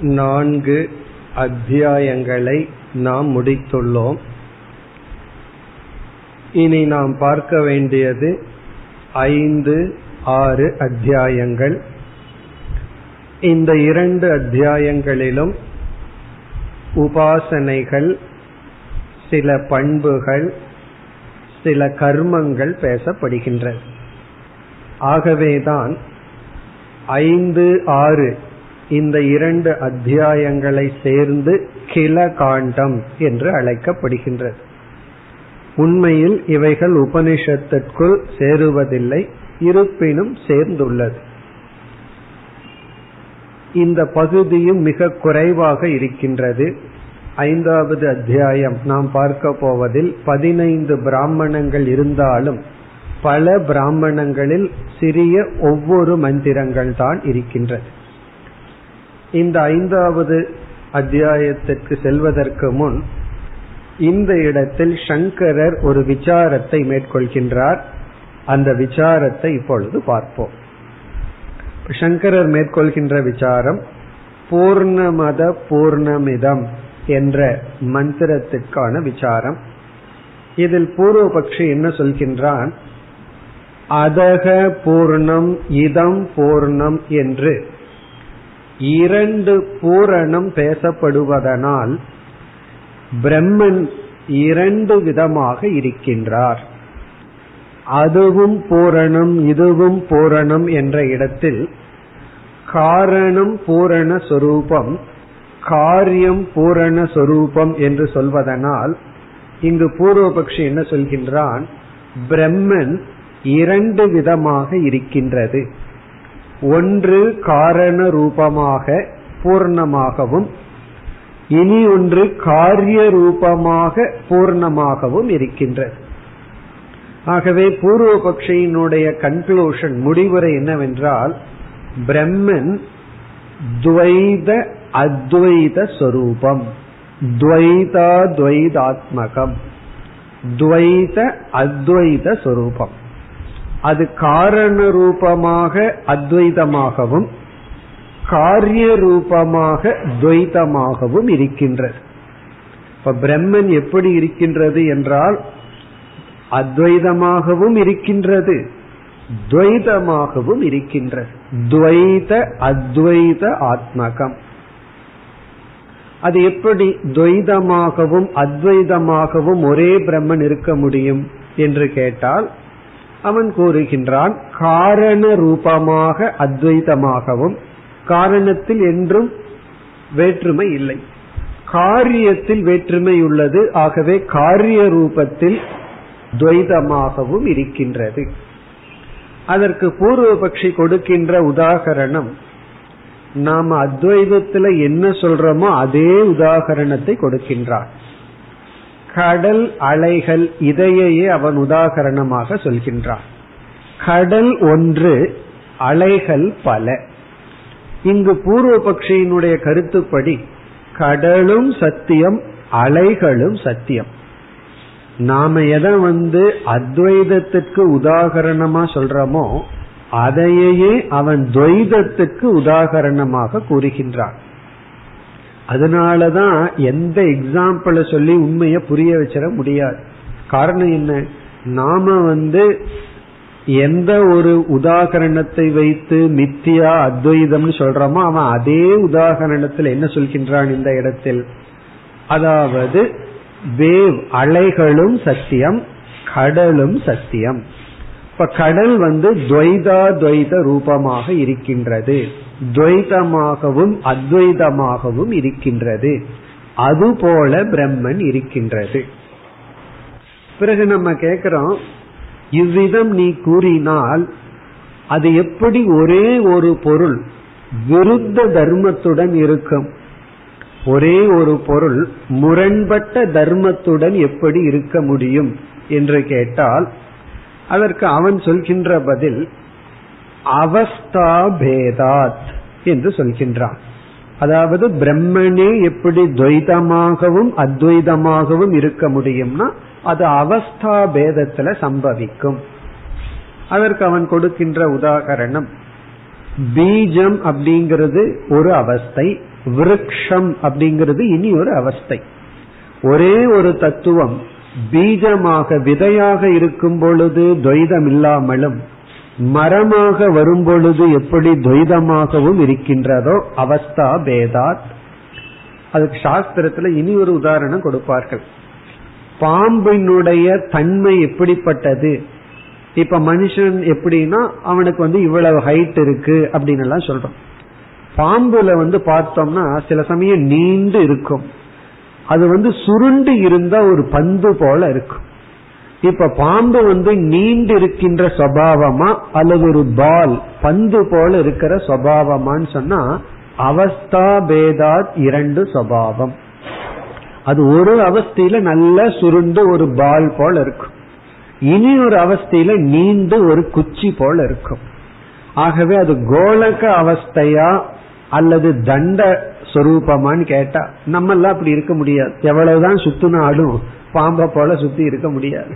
நான்கு அத்தியாயங்களை நாம் முடித்துள்ளோம். இனி நாம் பார்க்க வேண்டியது ஐந்து ஆறு அத்தியாயங்கள். இந்த இரண்டு அத்தியாயங்களிலும் உபாசனைகள் சில பண்புகள் சில கர்மங்கள் பேசப்படுகின்றது ஆகவேதான் ஐந்து ஆறு இந்த இரண்டு அத்தியாயங்களை சேர்ந்து கில காண்டம் என்று அழைக்கப்படுகின்றது. உண்மையில் இவைகள் உபனிஷத்திற்குள் சேருவதில்லை இருப்பினும் சேர்ந்துள்ளது. இந்த பகுதியும் மிக குறைவாக இருக்கின்றது. ஐந்தாவது அத்தியாயம் நாம் பார்க்க போவதில் பதினைந்து பிராமணங்கள் இருந்தாலும் பல பிராமணங்களில் சிறிய ஒவ்வொரு மந்திரங்கள் தான் இருக்கின்றது. இந்த ஐந்தாவது அத்தியாயத்திற்கு செல்வதற்கு முன் இந்த இடத்தில் சங்கரர் ஒரு விசாரத்தை மேற்கொள்கின்றார். அந்த விசாரத்தை இப்பொழுது பார்ப்போம். சங்கரர் மேற்கொள்கின்ற விசாரம் பூர்ணமத பூர்ணமிதம் என்ற மந்திரத்திற்கான விசாரம். இதில் பூர்வபக்ஷி என்ன சொல்கின்றான்? அதக பூர்ணம் இதம் பூர்ணம் என்று இரண்டு பூரணம் பேசப்படுவதனால் பிரம்மன் இரண்டு விதமாக இருக்கின்றார். அதுவும் பூரணம் இதுவும் பூரணம் என்ற இடத்தில் காரணம் பூரண சொரூபம் காரியம் பூரண சொரூபம் என்று சொல்வதனால் இங்கு பூர்வபக்ஷி என்ன சொல்கின்றான்? பிரம்மன் இரண்டு விதமாக இருக்கின்றது. ஒன்று காரண ரூபமாக பூர்ணமாகவும் இனி ஒன்று காரிய ரூபமாக பூர்ணமாகவும் இருக்கின்றது. ஆகவே பூர்வபக்ஷியினுடைய கன்க்ளூஷன் முடிவுரை என்னவென்றால் பிரம்மன் துவைத அத்வைத சொரூபம் துவைதா துவைதாத்மகம் துவைத அத்வைத சொரூபம். அது காரண ரூபமாக அத்வைதமாகவும் காரிய ரூபமாக துவைதமாகவும் இருக்கின்றது. இப்ப பிரம்மன் எப்படி இருக்கின்றது என்றால் அத்வைதமாகவும் இருக்கின்றது துவைதமாகவும் இருக்கின்றது. துவைத அத்வைத ஆத்மகம். அது எப்படி துவைதமாகவும் அத்வைதமாகவும் ஒரே பிரம்மன் இருக்க முடியும் என்று கேட்டால் அவன் கூறுகின்றான் காரண ரூபமாக அத்வைதமாகவும் காரணத்தில் என்றும் வேற்றுமை இல்லை. காரியத்தில் வேற்றுமை உள்ளது ஆகவே காரிய ரூபத்தில் துவைதமாகவும் இருக்கின்றது. அதற்கு பூர்வபக்ஷி கொடுக்கின்ற உதாகரணம் நாம் அத்வைதத்துல என்ன சொல்றோமோ அதே உதாகரணத்தை கொடுக்கின்றான். கடல் அலைகள் இதையே அவன் உதாகரணமாக சொல்கின்றான். கடல் ஒன்று அலைகள் பல. இங்கு பூர்வபக்ஷியினுடைய கருத்துப்படி கடலும் சத்தியம் அலைகளும் சத்தியம். நாம எதை வந்து அத்வைதத்துக்கு உதாகரணமா சொல்றோமோ அதையே அவன் துவைதத்துக்கு உதாகரணமாக கூறுகின்றான். அதனாலதான் எந்த எக்ஸாம்பிள சொல்லி உண்மைய புரிய வச்சிட முடியாது. காரணம் என்ன? நாம வந்து எந்த ஒரு உதாகரணத்தை வைத்து மித்தியா அத்வைதம்னு சொல்றோமோ அவன் அதே உதாகரணத்தில் என்ன சொல்கின்றான் இந்த இடத்தில்? அதாவது வேவ் அலைகளும் சத்தியம் கடலும் சத்தியம். இப்ப கடல் வந்து துவைதா துவைத ரூபமாக இருக்கின்றது. துவைதமாகவும் அத்வைதமாகவும் இருக்கின்றது. அதுபோல பிரம்மன் இருக்கின்றது. பிறகு நம்ம கேட்கிறோம் இவ்விதம் நீ கூறினால் அது எப்படி ஒரே ஒரு பொருள் விருத்த தர்மத்துடன் இருக்கும்? ஒரே ஒரு பொருள் முரண்பட்ட தர்மத்துடன் எப்படி இருக்க முடியும்? என்று கேட்டால் அதற்கு அவன் சொல்கின்ற பதில் அவஸ்தா பேதாத் என்று சொல்கின்றான். அதாவது பிரம்மனே எப்படி துவைதமாகவும் அத்வைதமாகவும் இருக்க முடியும்னா அது அவஸ்தா பேதத்துல சம்பவிக்கும். அதற்கு அவன் கொடுக்கின்ற உதாகரணம் பீஜம் அப்படிங்கிறது ஒரு அவஸ்தை விருக்ஷம் அப்படிங்கிறது இனி ஒரு அவஸ்தை. ஒரே ஒரு தத்துவம் பீஜமாக விதையாக இருக்கும் பொழுது துவைதம் இல்லாமலும் மரமாக வரும்பொழுது எப்படி துவைதமாகவும் இருக்கின்றதோ அவஸ்தா பேதாத். அதுக்கு சாஸ்திரத்துல இனி ஒரு உதாரணம் கொடுப்பார்கள். பாம்பினுடைய தன்மை எப்படிப்பட்டது? இப்ப மனுஷன் எப்படின்னா அவனுக்கு வந்து இவ்வளவு ஹைட் இருக்கு அப்படின்னு எல்லாம் சொல்றோம். பாம்புல வந்து பார்த்தோம்னா சில சமயம் நீண்டு இருக்கும். அது வந்து சுருண்டு இருந்தா ஒரு பந்து போல இருக்கும். இப்ப பாம்பு வந்து நீண்டு இருக்கின்ற சபாவமா அல்லது ஒரு பால் பந்து போல இருக்கிற சபாவமான்னு சொன்னா அவஸ்தா பேதா இரண்டு சபாவம். அது ஒரு அவஸ்தையில நல்ல சுருண்டு ஒரு பால் போல இருக்கும். இனி ஒரு அவஸ்தையில நீண்டு ஒரு குச்சி போல இருக்கும். ஆகவே அது கோலக அவஸ்தையா அல்லது தண்ட சொரூபமான்னு கேட்டா நம்ம எல்லாம் அப்படி இருக்க முடியாது. எவ்வளவுதான் சுத்தினாலும் பாம்பை போல சுத்தி இருக்க முடியாது.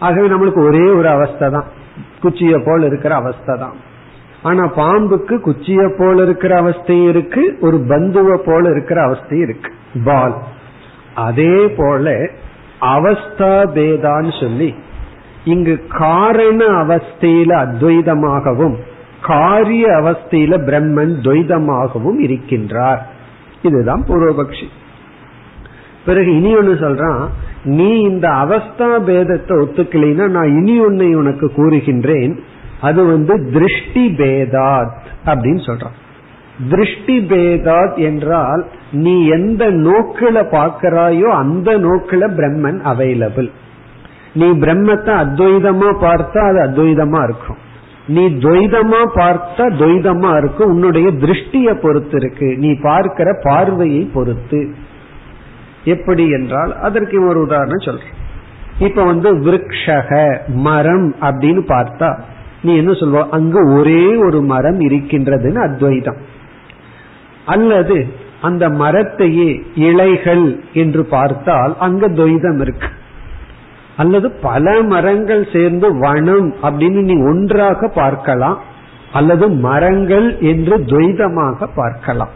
ஆகவே நம்மளுக்கு ஒரே ஒரு அவஸ்தை தான் குச்சிய போல் இருக்கிற அவஸ்தை தான் ஆனா பாம்புக்கு குச்சிய போல் இருக்கிற அவஸ்தையும் இருக்கு ஒரு பந்துவ போல இருக்கிற அவஸ்தையும் இருக்கு. பால். அதே போல அவஸ்தா பேதான்னு சொல்லி இங்கு காரண அவஸ்தையில அத்வைதமாகவும் காரிய அவஸ்தையில பிரம்மன் துவைதமாகவும் இருக்கின்றார். இதுதான் பூர்வபக்ஷி. பிறகு இனி ஒன்னு சொல்றான் நீ இந்த அவஸ்தா பேதத்தை ஒத்துக்கலைன்னா நான் இனி ஒன்னை உனக்கு கூறுகின்றேன். அது வந்து திருஷ்டி பேதாத் அப்படின்னு சொல்றான். திருஷ்டி பேதாத் என்றால் நீ எந்த நோக்கில பாக்கிறாயோ அந்த நோக்கில பிரம்மன் அவைலபிள் நீ பிரம்மத்தை அத்வைதமா பார்த்தா அது அத்வைதமா இருக்கும். நீ துவைதமா பார்த்தா துவைதமா இருக்கும். உன்னுடைய திருஷ்டிய பொறுத்து இருக்கு. நீ பார்க்கிற பார்வையை பொறுத்து. எப்படி என்றால் அதற்கு ஒரு உதாரணம் சொல்றேன். இப்ப வந்து விரக்ஷக மரம் அப்படின்னு பார்த்தா நீ என்ன சொல்வ? அங்கு ஒரே ஒரு மரம் இருக்கின்றதுன்னு அத்வைதம். அல்லது அந்த மரத்தையே இலைகள் என்று பார்த்தால் அங்க துவைதம் இருக்கு. அல்லது பல மரங்கள் சேர்ந்து வனம் அப்படின்னு நீ ஒன்றாக பார்க்கலாம் அல்லது மரங்கள் என்று துவைதமாக பார்க்கலாம்.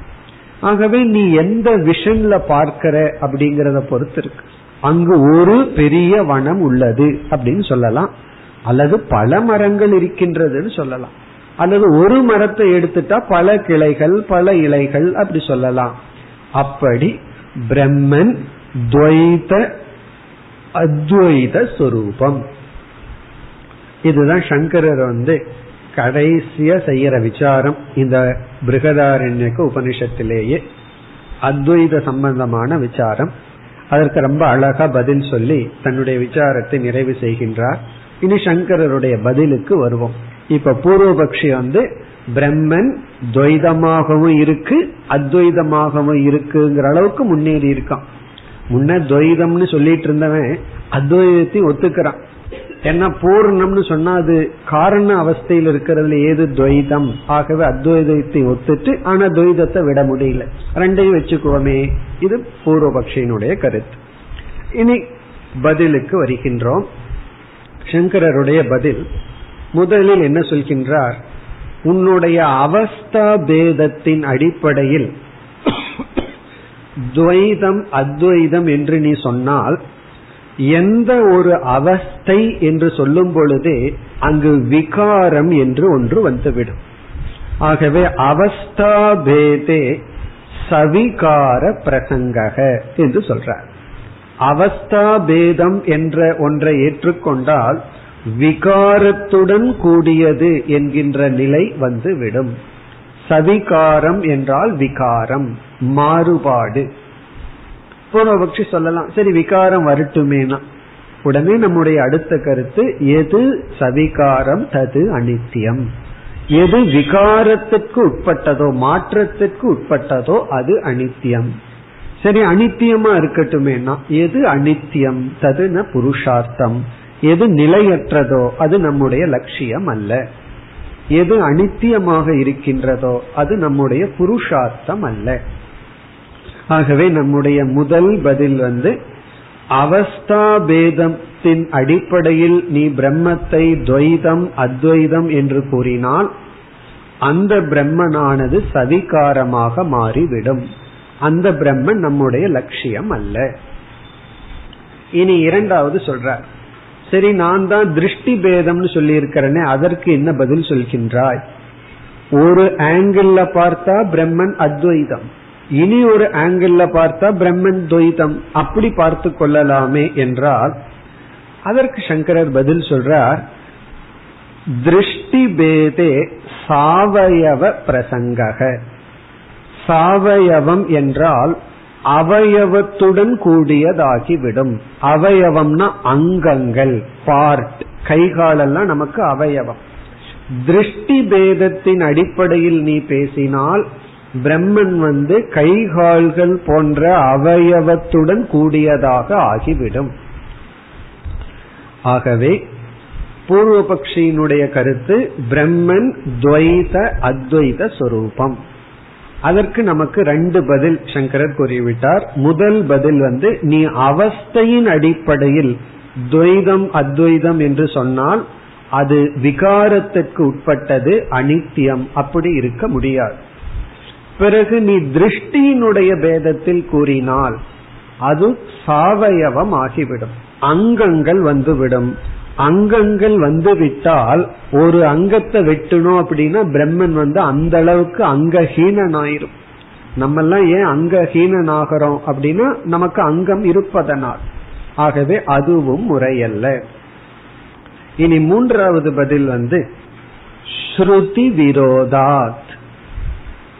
ஆகவே நீ எந்த விஷன்ல பார்க்கிற அப்படிங்கறத பொறுத்து இருக்கு. அங்கு ஒரு பெரிய வனம் உள்ளது அப்படின்னு சொல்லலாம். அல்லது பல மரங்கள் இருக்கின்றதுன்னு சொல்லலாம். அல்லது ஒரு மரத்தை எடுத்துட்டா பல கிளைகள் பல இலைகள் அப்படி சொல்லலாம். அப்படி பிரம்மன் துவைத அத்வைத சொரூபம். இதுதான் சங்கரர் வந்து கடைசிய செய்யற விசாரம் இந்த பிருகதாரண்யக்கு உபனிஷத்திலேயே அத்வைத சம்பந்தமான விசாரம். அதற்கு ரொம்ப அழகா பதில் சொல்லி தன்னுடைய விசாரத்தை நிறைவு செய்கின்றார். இனி சங்கரருடைய பதிலுக்கு வருவோம். இப்ப பூர்வபக்ஷி வந்து பிரம்மன் துவைதமாகவும் இருக்கு அத்வைதமாகவும் இருக்குங்கிற அளவுக்கு முன்னேறி இருக்கான். முன்ன துவைதம்னு சொல்லிட்டு இருந்தவன் அத்வைதத்தை ஒத்துக்கிறான். ஏன்னா பூர்ணம்னு சொன்னா அது காரண அவஸ்தையில் இருக்கிறதுல ஏது துவைதம்? ஆகவே அத்வைதத்தை ஒத்துட்டு ஆனா துவைதத்தை விட முடியல. ரெண்டையும் வச்சுக்குவோமே. இது பூர்வபக்ஷியினுடைய கருத்து. இனி பதிலுக்கு வருகின்றோம். சங்கரருடைய பதில் முதலில் என்ன சொல்கின்றார்? உன்னுடைய அவஸ்தா பேதத்தின் அடிப்படையில் துவைதம் அத்வைதம் என்று நீ சொன்னால் எந்த ஒரு அவஸ்தை என்று சொல்லும் பொழுதே அங்கு விகாரம் என்று ஒன்று வந்துவிடும். ஆகவே அவஸ்தா பேதே சவிகார பிரசங்கக என்று சொல்றார். அவஸ்தா பேதம் என்ற ஒன்றை ஏற்றுக்கொண்டால் விகாரத்துடன் கூடியது என்கின்ற நிலை வந்துவிடும். சவிகாரம் என்றால் விகாரம் மாறுபாடு. பூர்வபக்ஷி சொல்லலாம். சரி விகாரம் வரட்டுமேனா? உடனே நம்முடைய அடுத்த கருத்து எது சவிகாரம் தது அனித்தியம்? எது விகாரத்திற்கு உட்பட்டதோ மாற்றத்திற்கு உட்பட்டதோ அது அனித்தியம். சரி அனித்தியமா இருக்கட்டுமேனா? எது அனித்தியம்? ததுன புருஷார்த்தம். எது நிலையற்றதோ அது நம்முடைய லட்சியம் அல்ல. எது அனித்தியமாக இருக்கின்றதோ அது நம்முடைய புருஷார்த்தம் அல்ல. ஆகவே நம்முடைய முதல் பதில் வந்து அவஸ்தா பேதத்தின் அடிப்படையில் நீ பிரம்மத்தை துவைதம் அத்வைதம் என்று கூறினால் அந்த பிரம்மனானது சதிகாரமாக மாறிவிடும். அந்த பிரம்மன் நம்முடைய லட்சியம் அல்ல. இனி இரண்டாவது சொல்றார். சரி நான் தான் திருஷ்டி பேதம்னு சொல்லி இருக்கிறேனே அதற்கு என்ன பதில் சொல்கின்றாய்? ஒரு ஆங்கிள் பார்த்தா பிரம்மன் அத்வைதம். இனி ஒரு ஆங்கிள் பார்த்தா பிரம்மன் துவைதம் அப்படி பார்த்து கொள்ளலாமே என்றால் அதற்கு சங்கரர் பதில் சொல்றார் திருஷ்டி பேதே சாவயவ பிரசங்கக. சாவயவம் என்றால் அவயவத்துடன் கூடியதாகிவிடும். அவயவம்னா அங்கங்கள் பார்ட் கைகாலெல்லாம் நமக்கு அவயவம். திருஷ்டி பேதத்தின் அடிப்படையில் நீ பேசினால் பிரம்மன் வந்து கைகால்கள் போன்ற அவயவத்துடன் கூடியதாக ஆகிவிடும். ஆகவே பூர்வபக்ஷியினுடைய கருத்து பிரம்மன் துவைத அத்வைத சொரூபம். அதற்கு நமக்கு ரெண்டு பதில் சங்கரர் கூறிவிட்டார். முதல் பதில் வந்து நீ அவஸ்தையின் அடிப்படையில் துவைதம் அத்வைதம் என்று சொன்னால் அது விகாரத்திற்கு உட்பட்டது அனித்தியம். அப்படி இருக்க முடியாது. பிறகு நீ திருஷ்டியினுடைய பேதத்தில் கூறினால் அது சாவயவம் ஆகிவிடும் அங்கங்கள் வந்துவிடும். அங்கங்கள் வந்து விட்டால் ஒரு அங்கத்தை வெட்டணும் அப்படின்னா பிரம்மன் வந்து அந்த அளவுக்கு அங்கஹீனன் ஆயிரும் நம்ம எல்லாம் ஏன் அங்கஹீனன் ஆகிறோம் அப்படின்னா நமக்கு அங்கம் இருப்பதனால். ஆகவே அதுவும் முறையல்ல. இனி மூன்றாவது பதில் வந்து ஸ்ருதி விரோதாத்.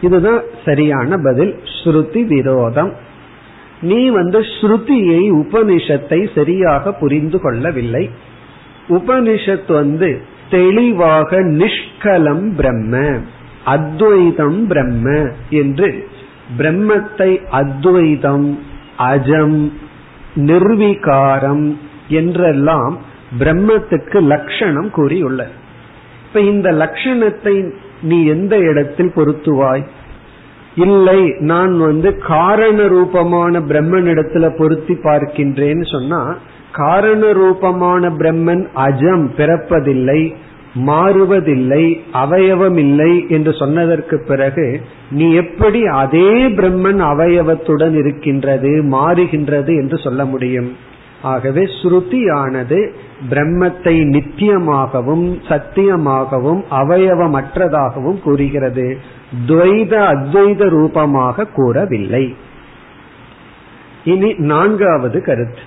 இதுதான் சரியான பதில். ஸ்ருதி விரோதம். நீ வந்து ஸ்ருதியை உபனிஷத்தை சரியாக புரிந்து கொள்ளவில்லை. உபனிஷத் வந்து தெளிவாக நிஷ்கலம் பிரம்ம அத்வைதம் பிரம்ம என்று பிரம்மத்தை அத்வைதம் அஜம் நிர்வீகாரம் என்றெல்லாம் பிரம்மத்துக்கு லட்சணம் கூறியுள்ளது. இப்ப இந்த லட்சணத்தை நீ எந்த இடத்தில் பொருத்துவாய்? இல்லை நான் வந்து காரண ரூபமான பிரம்மன் இடத்துல பொருத்தி பார்க்கின்றேன்னு சொன்னா காரண ரூபமான பிரம்மன் அஜம் பிறப்பதில்லை மாறுவதில்லை அவயவம் இல்லை என்று சொன்னதற்கு பிறகு நீ எப்படி அதே பிரம்மன் அவயவத்துடன் இருக்கின்றது மாறுகின்றது என்று சொல்ல முடியும்? ஆகவே ஸ்ருதியானது பிரம்மத்தை நித்தியமாகவும் சத்தியமாகவும் அவயவமற்றதாகவும் கூறுகிறது. துவைத அத்வைத ரூபமாக கூறவில்லை. இனி நான்காவது கருத்து.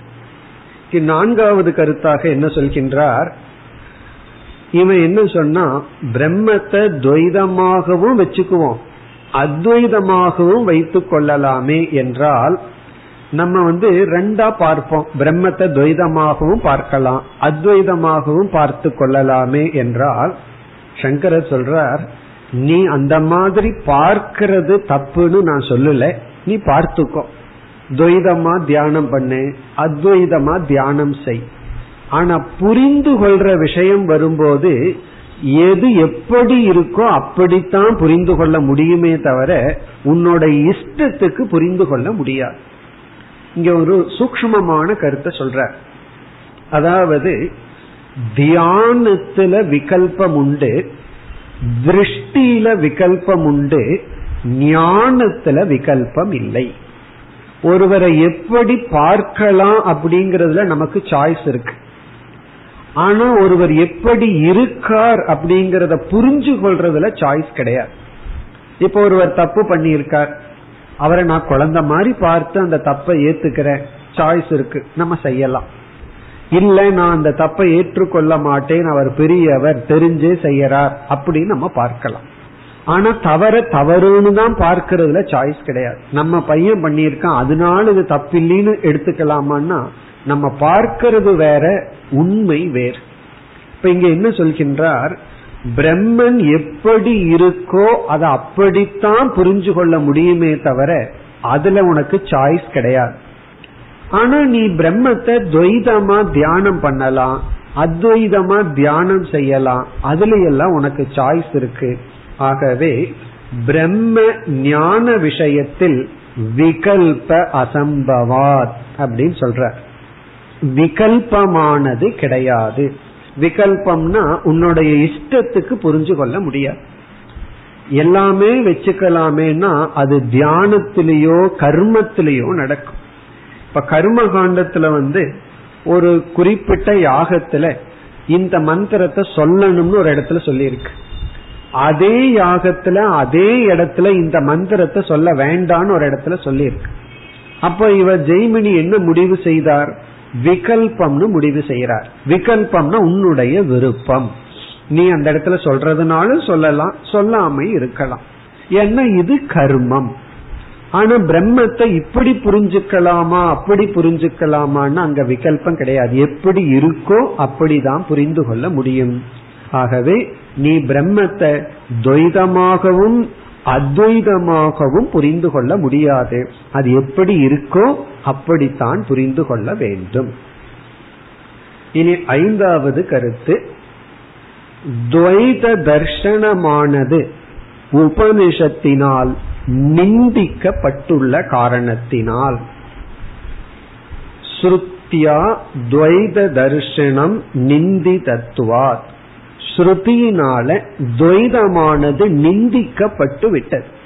நான்காவது கருத்தாக என்ன சொல்கின்றார்? இவன் என்ன சொன்னா பிரம்மத்தை துவைதமாகவும் வச்சுக்குவோம் அத்வைதமாகவும் வைத்துக் கொள்ளலாமே என்றால் நம்ம வந்து ரெண்டா பார்ப்போம். பிரம்மத்தை துவைதமாகவும் பார்க்கலாம். அத்வைதமாகவும் பார்த்து கொள்ளலாமே என்றால் சங்கரர் சொல்றார் நீ அந்த மாதிரி பார்க்கிறது தப்புன்னு நான் சொல்லல. நீ பார்த்துக்கோ. துவைதமா தியானம் பண்ணு. அத்வைதமா தியானம் செய். ஆனா புரிந்து கொள்ற விஷயம் வரும்போது எது எப்படி இருக்கோ அப்படித்தான் புரிந்து கொள்ள முடியுமே தவிர உன்னோட இஷ்டத்துக்கு புரிந்து கொள்ள முடியாது. இங்க ஒரு சூக்மமான கருத்தை சொல்ற அதாவது தியானத்துல விகல்பம் உண்டு திருஷ்டியில விகல்பம் உண்டு ஞானத்துல விகல்பம் இல்லை ஒருவரை எப்படி பார்க்கலாம் அப்படிங்கறதுல நமக்கு சாய்ஸ் இருக்கு. ஆனா ஒருவர் எப்படி இருக்கார் அப்படிங்கறத புரிஞ்சு கொள்றதுல சாய்ஸ் கிடையாது. இப்ப ஒருவர் தப்பு பண்ணியிருக்கார். அவரை நான் குழந்தை மாதிரி பார்த்து அந்த தப்பை ஏத்துக்கிற சாய்ஸ் இருக்கு. நம்ம செய்யலாம். இல்ல நான் அந்த தப்பை ஏற்றுக்கொள்ள மாட்டேன். அவர் பெரியவர் தெரிஞ்சே செய்யறார் அப்படின்னு நம்ம பார்க்கலாம். ஆனா தவற தவறுன்னு தான் பார்க்கறதுல சாய்ஸ் கிடையாது. நம்ம பையன் பண்ணியிருக்கான் அதனால இது தப்பில்லைன்னு எடுத்துக்கலாமான்னா நம்ம பார்க்கிறது வேற உண்மை வேறு. இப்ப இங்க என்ன சொல்கின்றார்? பிரம்மன் எப்படி இருக்கோ அதை அப்படித்தான் புரிஞ்சு கொள்ள முடியுமே தவிர அதுல உனக்கு சாய்ஸ் கிடையாது. ஆனா நீ பிரம்மத்தை துவைதமா தியானம் பண்ணலாம் அத்வைதமா தியானம் செய்யலாம் அதுல எல்லாம் உனக்கு சாய்ஸ் இருக்கு. ஆகவே பிரம்ம ஞான விஷயத்தில் விகல்ப அசம்பவாத் அப்படின்னு சொல்ற. விகல்பமானது கிடையாது. விகல்பம்னா உன்னுடைய இஷ்டத்துக்கு புரிஞ்சு கொள்ள முடியாது. எல்லாமே வச்சுக்கலாமேனா அது தியானத்திலேயோ கர்மத்திலேயோ நடக்கும். இப்ப கர்ம காண்டத்துல வந்து ஒரு குறிப்பிட்ட யாகத்துல இந்த மந்திரத்தை சொல்லணும்னு ஒரு இடத்துல சொல்லியிருக்கு. அதே யாகத்துல அதே இடத்துல இந்த மந்திரத்தை சொல்ல வேண்டாம்னு ஒரு இடத்துல சொல்லியிருக்கு. அப்ப இவர் ஜெய்மினி என்ன முடிவு செய்தார்? விகல்பம்னு முடிவு செய்யறார் விகல்பம்னா உன்னுடைய விருப்பம். நீ அந்த இடத்துல சொல்றதுனாலும் சொல்லலாம் சொல்லாம இருக்கலாம். ஏன்னா இது கர்மம். ஆனா பிரம்மத்தை இப்படி புரிஞ்சுக்கலாமா அப்படி புரிஞ்சுக்கலாமான்னு அங்க விகல்பம் கிடையாது. எப்படி இருக்கோ அப்படிதான் புரிந்து கொள்ள முடியும். ஆகவே நீ பிரம்மத்தை துவைதமாகவும் அத்வைதமாகவும் புரிந்து கொள்ள முடியாது. அது எப்படி இருக்கோ அப்படித்தான் புரிந்து கொள்ள வேண்டும். இனி ஐந்தாவது கருத்து. துவைத தர்ஷனமானது உபனிஷத்தினால் நிந்திக்கப்பட்டுள்ள காரணத்தினால். ஸ்ருத்தியா துவைத தர்ஷனம் நிந்தி தத்துவாத் ஸ்ருதியினால துவைதமானது நிந்திக்கப்பட்டு விட்டது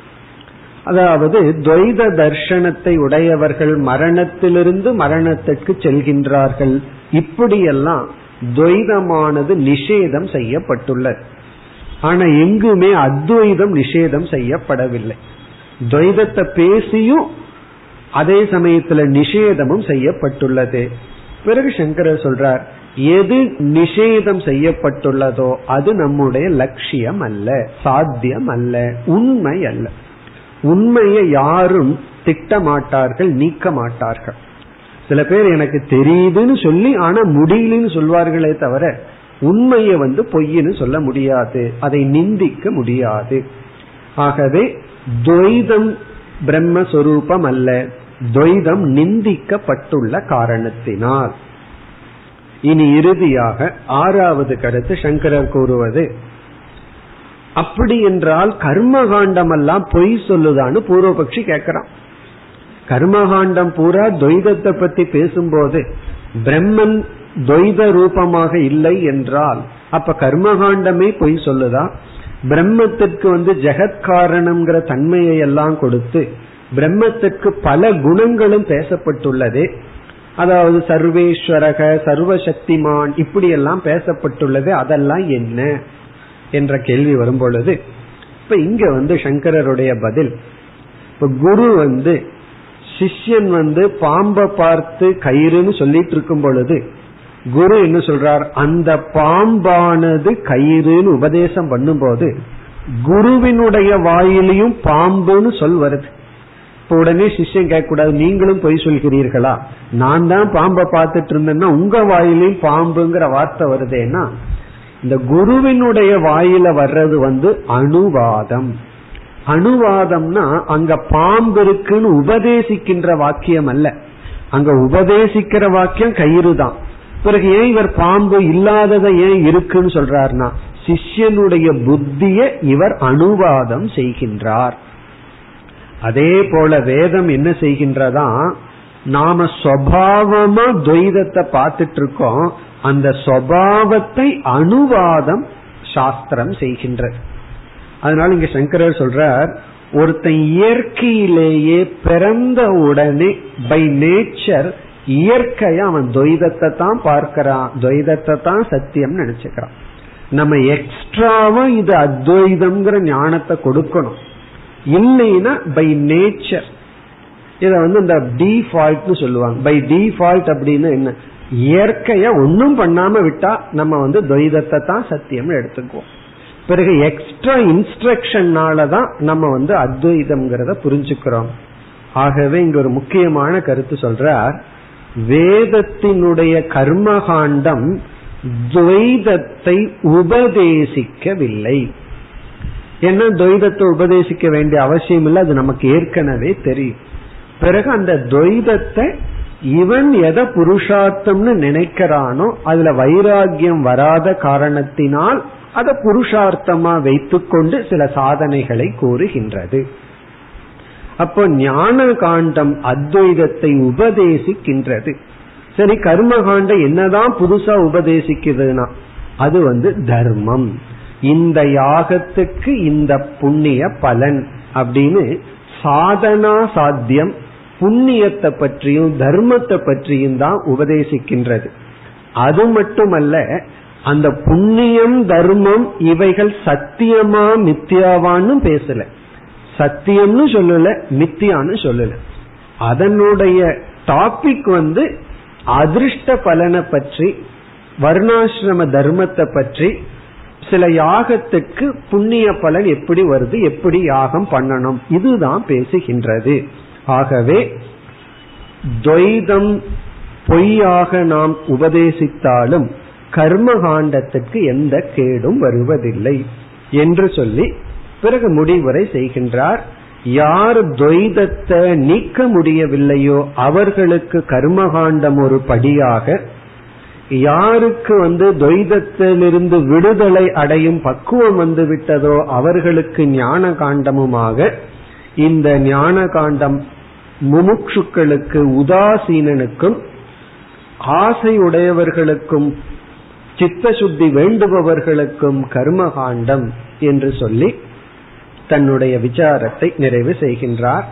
அதாவது துவைத தர்ஷனத்தை உடையவர்கள் மரணத்திலிருந்து மரணத்திற்கு செல்கின்றார்கள். இப்படியெல்லாம் துவைதமானது நிஷேதம் செய்யப்பட்டுள்ளது. ஆனா எங்குமே அத்வைதம் நிஷேதம் செய்யப்படவில்லை. துவைதத்தை பேசியும் அதே சமயத்துல நிஷேதமும் செய்யப்பட்டுள்ளது. பிறகு சங்கரர் சொல்றார் எது நிஷேதம் செய்யப்பட்டுள்ளதோ அது நம்முடைய லட்சியம் அல்ல சாத்தியம் அல்ல உண்மை அல்ல உண்மையை யாரும் திட்டமாட்டார்கள் நீக்க மாட்டார்கள் சில பேர் எனக்கு தெரியுதுன்னு சொல்லி ஆனா முடியலன்னு சொல்வார்களே தவிர உண்மையை வந்து பொய்ன்னு சொல்ல முடியாது அதை நிந்திக்க முடியாது. ஆகவே துவைதம் பிரம்மஸ்வரூபம் அல்ல துவைதம் நிந்திக்கப்பட்டுள்ள காரணத்தினால். இனி இறுதியாக ஆறாவது கருத்து சங்கரர் கூறுவது. அப்படி என்றால் கர்மகாண்டம் எல்லாம் பொய் சொல்லுதான்னு பூர்வபக்ஷி கேட்கிறான். கர்மகாண்டம் பூரா துவைதத்தை பத்தி பேசும்போது பிரம்மன் துவைத ரூபமாக இல்லை என்றால் அப்ப கர்மகாண்டமே பொய் சொல்லுதா? பிரம்மத்திற்கு வந்து ஜெகத்காரணம்ங்கிற தன்மையை எல்லாம் கொடுத்து பிரம்மத்திற்கு பல குணங்களும் பேசப்பட்டுள்ளதே. அதாவது சர்வேஸ்வரக சர்வசக்திமான் இப்படி எல்லாம் பேசப்பட்டுள்ளது அதெல்லாம் என்ன? என்ற கேள்வி வரும் பொழுது இப்ப இங்க வந்து சங்கரருடைய பதில் இப்ப குரு வந்து சிஷ்யன் வந்து பாம்பை பார்த்து கயிறுன்னு சொல்லிட்டு இருக்கும் பொழுது குரு என்ன சொல்றார்? அந்த பாம்பானது கயிறுன்னு உபதேசம் பண்ணும்போது குருவினுடைய வாயிலையும் பாம்புன்னு சொல் வருது. இப்ப உடனே சிஷ்யம் கேட்க கூடாது நீங்களும் பொய் சொல்கிறீர்களா? நான் தான் பாம்பை பார்த்துட்டு இருந்தேன்னா உங்க வாயிலையும் பாம்புங்கிற வார்த்தை வருதேன்னா இந்த குருவினுடைய வாயில வர்றது வந்து அணுவாதம். அணுவாதம்னா அங்க பாம்பு இருக்குன்னு உபதேசிக்கின்ற வாக்கியம் அல்ல. அங்க உபதேசிக்கிற வாக்கியம் கயிறு தான். பிறகு ஏன் இவர் பாம்பு இல்லாததை ஏன் இருக்குன்னு சொல்றாருன்னா சிஷ்யனுடைய புத்திய இவர் அணுவாதம் செய்கின்றார். அதே போல வேதம் என்ன செய்கின்றதா? நாம சுவாவமா துவைதத்தை பார்த்துட்டு இருக்கோம் அந்த சுவாவத்தை அனுவாதம் சாஸ்திரம் செய்கின்றது அதனால இங்க சங்கரர் சொல்றார் ஒருத்தன் இயற்கையிலேயே பிறந்த உடனே பை நேச்சர் இயற்கையா அவன் துவைதத்தை தான் பார்க்கிறான். துவைதத்தை தான் சத்தியம் நினைச்சுக்கிறான். நம்ம எக்ஸ்ட்ராவா இது அத்வைதம்ங்கிற ஞானத்தை கொடுக்கணும். இல்லைன்னா பை நேச்சர் இத வந்து இந்த டிஃபால்ட்னு சொல்லுவாங்க. பை டிஃபால்ட் அப்படின்னு என்ன? இயற்கைய ஒன்னும் பண்ணாம விட்டா நம்ம வந்து துவைதத்தை தான் சத்தியம் எடுத்துக்குவோம். பிறகு எக்ஸ்ட்ரா இன்ஸ்ட்ரக்ஷன்னால தான் நம்ம வந்து அத்வைதம்ங்கிறத புரிஞ்சுக்கிறோம். ஆகவே இங்க ஒரு முக்கியமான கருத்து சொல்றார். வேதத்தினுடைய கர்மகாண்டம் துவைதத்தை உபதேசிக்கவில்லை. என்ன துவைதத்தை உபதேசிக்க வேண்டிய அவசியம் இல்லை அது நமக்கு ஏற்கனவே தெரியும். பிறகு அந்த துவைதத்தை இவன் எதை புருஷார்த்தம்னு நினைக்கிறானோ அதுல வைராகியம் வராத காரணத்தினால் அதை புருஷார்த்தமா வைத்துக்கொண்டு சில சாதனைகளை கூறுகின்றது. அப்போ ஞான காண்டம் அத்வைதத்தை உபதேசிக்கின்றது. சரி கர்ம காண்டம் என்னதான் புதுசா உபதேசிக்குதுன்னா அது வந்து தர்மம். இந்த யாகத்துக்கு இந்த புண்ணிய பலன் அப்படின்னு சாதனா சாத்தியம் புண்ணியத்தை பற்றியும் தர்மத்தை பற்றியும் தான் உபதேசிக்கின்றது. அது மட்டுமல்ல அந்த புண்ணியம் தர்மம் இவைகள் சத்தியமா மித்தியாவான்னு பேசல. சத்தியம்னு சொல்லல மித்தியான்னு சொல்லல. அதனுடைய டாபிக் வந்து அதிர்ஷ்ட பலனை பற்றி வர்ணாசிரம தர்மத்தை பற்றி சில யாகத்துக்கு புண்ணிய பலன் எப்படி வருது எப்படி யாகம் பண்ணணும் இதுதான் பேசுகின்றது. ஆகவே துவைதம் பொய்யாக நாம் உபதேசித்தாலும் கர்மகாண்டத்திற்கு எந்த கேடும் வருவதில்லை என்று சொல்லி பிறகு முடிவுரை செய்கின்றார். யார் துவைதத்தை நீக்க முடியவில்லையோ அவர்களுக்கு கர்மகாண்டம் ஒரு படியாக யாருக்கு வந்து துவைதத்திலிருந்து விடுதலை அடையும் பக்குவம் வந்து விட்டதோ அவர்களுக்கு ஞான காண்டமுமாக இந்த ஞான காண்டம் முமுட்சுக்களுக்கு உதாசீனனுக்கும் ஆசை உடையவர்களுக்கும் சித்த சுத்தி வேண்டுபவர்களுக்கும் கர்மகாண்டம் என்று சொல்லி தன்னுடைய விசாரத்தை நிறைவு செய்கின்றார்.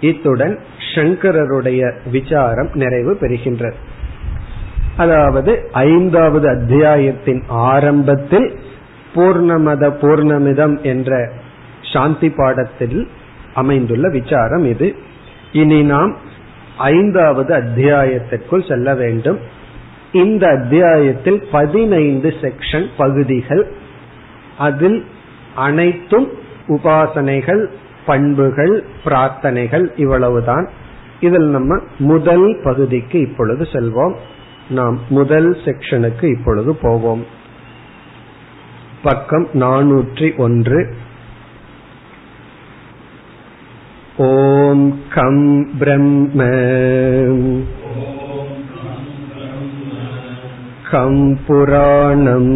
இத்துடன் சங்கரருடைய விசாரம் நிறைவு பெறுகின்றது. அதாவது ஐந்தாவது அத்தியாயத்தின் ஆரம்பத்தில் பூர்ணமத பூர்ணமிதம் என்ற சாந்தி பாடத்தில் அமைந்துள்ள விசாரம் இது. இனி நாம் ஐந்தாவது அத்தியாயத்திற்குள் செல்ல வேண்டும். இந்த அத்தியாயத்தில் பதினைந்து செக்ஷன் பகுதிகள். அதில் அனைத்தும் உபாசனைகள் பண்புகள் பிரார்த்தனைகள் இவ்வளவுதான். இதில் நம்ம முதல் பகுதிக்கு இப்பொழுது செல்வோம். நாம் முதல் செக்ஷனுக்கு இப்பொழுது போவோம் பக்கம் நானூற்றி ஒன்று ஓம் கம் பிரம்ம கம் புராணம்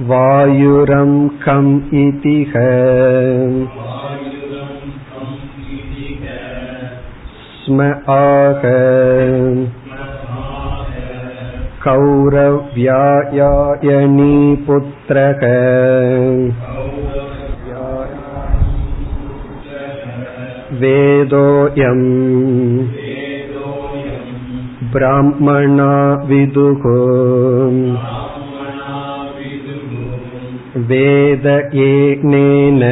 वायुरं कम् इतिह स्म आह कौरव्यायायनीपुत्रः वेदोऽयम् ब्राह्मणा विदुः वेद येनेन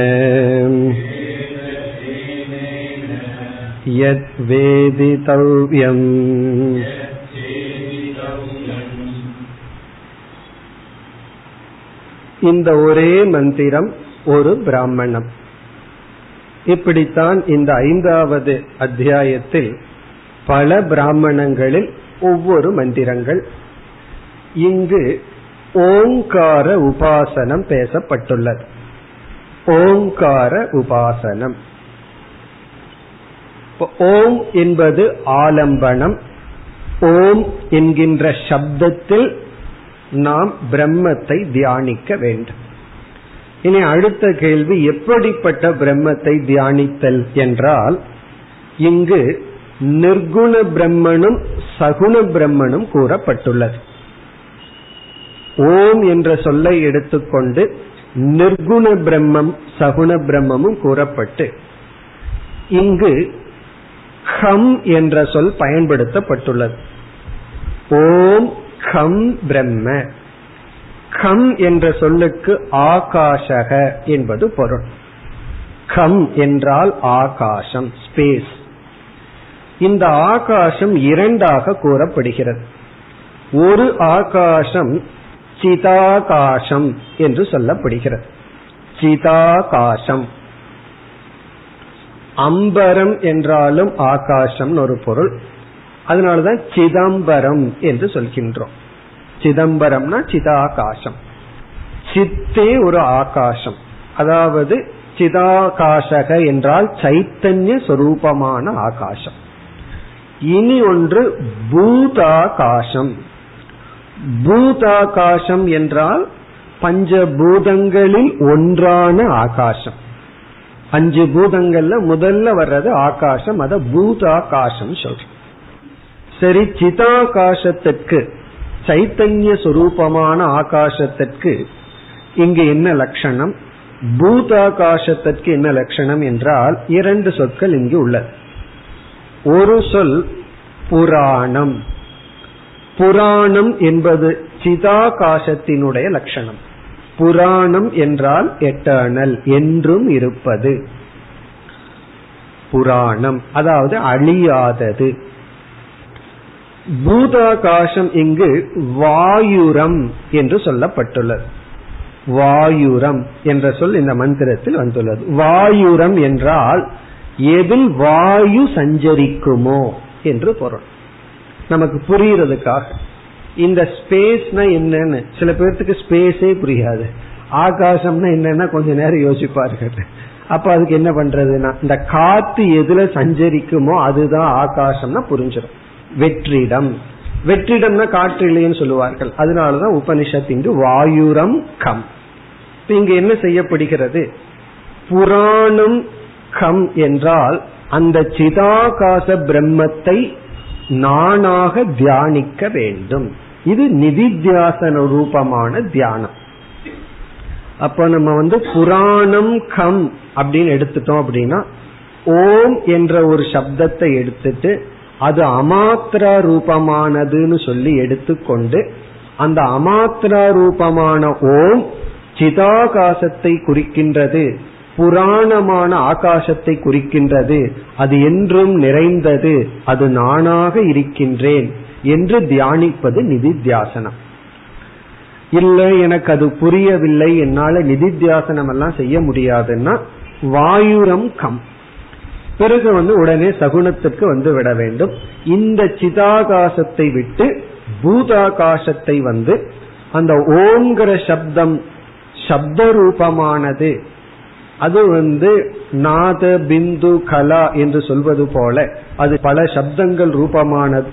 यद्वेदितव्यम् இந்த ஒரே மந்திரம் ஒரு பிராமணம் இப்படித்தான் இந்த ஐந்தாவது அத்தியாயத்தில் பல பிராமணங்களில் ஒவ்வொரு மந்திரங்கள் இங்கு ஓங்கார உபாசனம் பேசப்பட்டுள்ளது ஓங்கார உபாசனம் ஓம் என்பது ஆலம்பனம். ஓம் என்கின்ற சப்தத்தில் நாம் பிரம்மத்தை தியானிக்க வேண்டும். இனி அடுத்த கேள்வி எப்படிப்பட்ட பிரம்மத்தை தியானித்தல் என்றால் இங்கு நிர்குண பிரம்மனும் சகுண பிரம்மனும் கூறப்பட்டுள்ளது. ஓம் என்ற சொல்லை எடுத்துக்கொண்டு நிர்குண பிரம்மம் சகுண பிரம்மமும் கூறப்பட்டு இங்கு ஹம் என்ற சொல் பயன்படுத்தப்பட்டுள்ளது. ஓம் கம் பிரம்ம. கம் என்ற சொல்லுக்கு ஆகாஷக என்பது பொருள். கம் என்றால் ஆகாசம் ஸ்பேஸ் இந்த ஆகாசம் இரண்டாக கூறப்படுகிறது. ஒரு ஆகாசம் சிதாகாசம் என்று சொல்லப்படுகிறது. சிதாகாசம் அம்பரம் என்றாலும் ஆகாசம் ஒரு பொருள். அதனாலதான் சிதம்பரம் என்று சொல்கின்றோம். சிதம்பரம்னா சிதாகாசம் சித்தே ஒரு ஆகாசம் அதாவது சிதாகாசக என்றால் சைத்தன்ய சொரூபமான ஆகாசம் இனி ஒன்று பூதாகாசம் பூதாகாசம் என்றால் பஞ்சபூதங்களில் ஒன்றான ஆகாசம் அஞ்சு பூதங்கள்ல முதல்ல வர்றது ஆகாசம் அத பூதாகாசம் சொல்றோம். சரி சிதாகாசத்துக்கு சைத்தன்ய சுரூபமான ஆகாசத்திற்கு இங்கு என்ன லட்சணம்? பூதாகாசத்திற்கு என்ன லட்சணம் என்றால் இரண்டு சொற்கள் இங்கு உள்ளது. ஒரு சொல் புராணம். புராணம் என்பது சிதாகாசத்தினுடைய லட்சணம். புராணம் என்றால் எட்டர்னல் என்றும் இருப்பது. புராணம் அதாவது அழியாதது. பூதாகாசம் இங்கு வாயுரம் என்று சொல்லப்பட்டுள்ளது. வாயுரம் என்ற சொல் இந்த மந்திரத்தில் வந்துள்ளது. வாயுரம் என்றால் எதில் வாயு சஞ்சரிக்குமோ என்று பொருள். நமக்கு புரியறதுக்காக இந்த ஸ்பேஸ்னா என்னன்னு? சில பேர்த்துக்கு ஸ்பேஸே புரியாது. ஆகாசம்னா என்னன்னா கொஞ்ச நேரம் யோசிப்பார்கள் அப்ப அதுக்கு என்ன பண்றதுன்னா இந்த காத்து எதுல சஞ்சரிக்குமோ அதுதான் ஆகாசம்னா புரிஞ்சிடும் வெற்றிடம். வெற்றிடம்னா காற்று இல்லைன்னு சொல்லுவார்கள். அதனாலதான் உபனிஷத் இங்கு வாயுரம் கம். இங்கு என்ன செய்யப்படுகிறது? புராணம் கம் என்றால் அந்த சிதாகாச பிரம்மத்தை நானாக தியானிக்க வேண்டும். இது நிதித்தியாசன ரூபமான தியானம். அப்ப நம்ம வந்து புராணம் கம் அப்படின்னு எடுத்துட்டோம் அப்படின்னா ஓம் என்ற ஒரு சப்தத்தை எடுத்துட்டு அது அமாத்திரா ரூபமானதுன்னு சொல்லி எடுத்துக்கொண்டு அந்த அமாத்திரா ரூபமான ஓம் சிதாகாசத்தை குறிக்கின்றது. புராணமான ஆகாசத்தை குறிக்கின்றது. அது என்றும் நிறைந்தது. அது நானாக இருக்கின்றேன் என்று தியானிப்பது நிதித்தியாசனம். இல்லை எனக்கு அது புரியவில்லை. என்னால நிதித்தியாசனம் எல்லாம் செய்ய முடியாதுன்னா வாயுரம் கம். பிறகு வந்து உடனே சகுனத்துக்கு வந்து விட வேண்டும். இந்த சிதாகாசத்தை விட்டு பூதாகாசத்தை வந்து அந்த ஓங்கிற சப்தம் சப்த ரூபமானது அது வந்து நாத பிந்து கலா என்று சொல்வது போல அது பல சப்தங்கள் ரூபமானது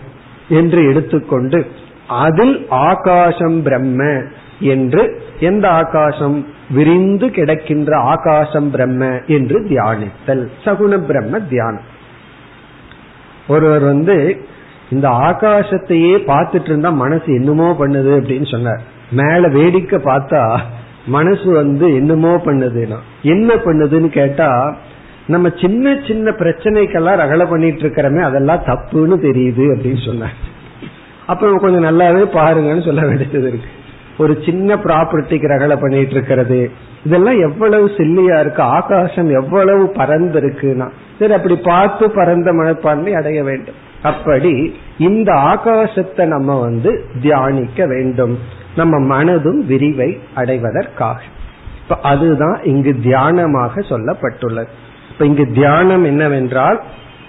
என்று எடுத்துக்கொண்டு அதில் ஆகாசம் பிரம்ம என்று எந்த ஆகாசம்? விரிந்து கிடக்கின்ற ஆகாசம் பிரம்ம என்று தியானித்தல். சகுன பிரம்ம தியானம். ஒருவர் வந்து இந்த ஆகாசத்தையே பார்த்துட்டு இருந்தா மனசு என்னமோ பண்ணுது அப்படின்னு சொன்னார். மேல வேடிக்கை பார்த்தா மனசு வந்து என்னமோ பண்ணுதுன்னா. என்ன பண்ணுதுன்னு கேட்டா நம்ம சின்ன சின்ன பிரச்சனைக்கெல்லாம் ரகலை பண்ணிட்டு இருக்கிறோமே அதெல்லாம் தப்புன்னு தெரியுது அப்படின்னு சொன்னாங்க. அப்ப கொஞ்சம் நல்லாவே பாருங்கன்னு சொல்ல வேண்டியது இருக்கு. ஒரு சின்ன ப்ராப்பர்ட்டிக்கு ரகலை பண்ணிட்டு இருக்கிறது. இதெல்லாம் எவ்வளவு சில்லியா இருக்கு ஆகாசம் எவ்வளவு பறந்து இருக்குன்னா சரி அப்படி பார்த்து பறந்த மனப்பான்மை அடைய வேண்டும். அப்படி இந்த ஆகாசத்தை நம்ம வந்து தியானிக்க வேண்டும். நம்ம மனதும் விரிவை அடைவதற்காக. இப்ப அதுதான் இங்கு தியானமாக சொல்லப்பட்டுள்ளது. இப்ப இங்கு தியானம் என்னவென்றால்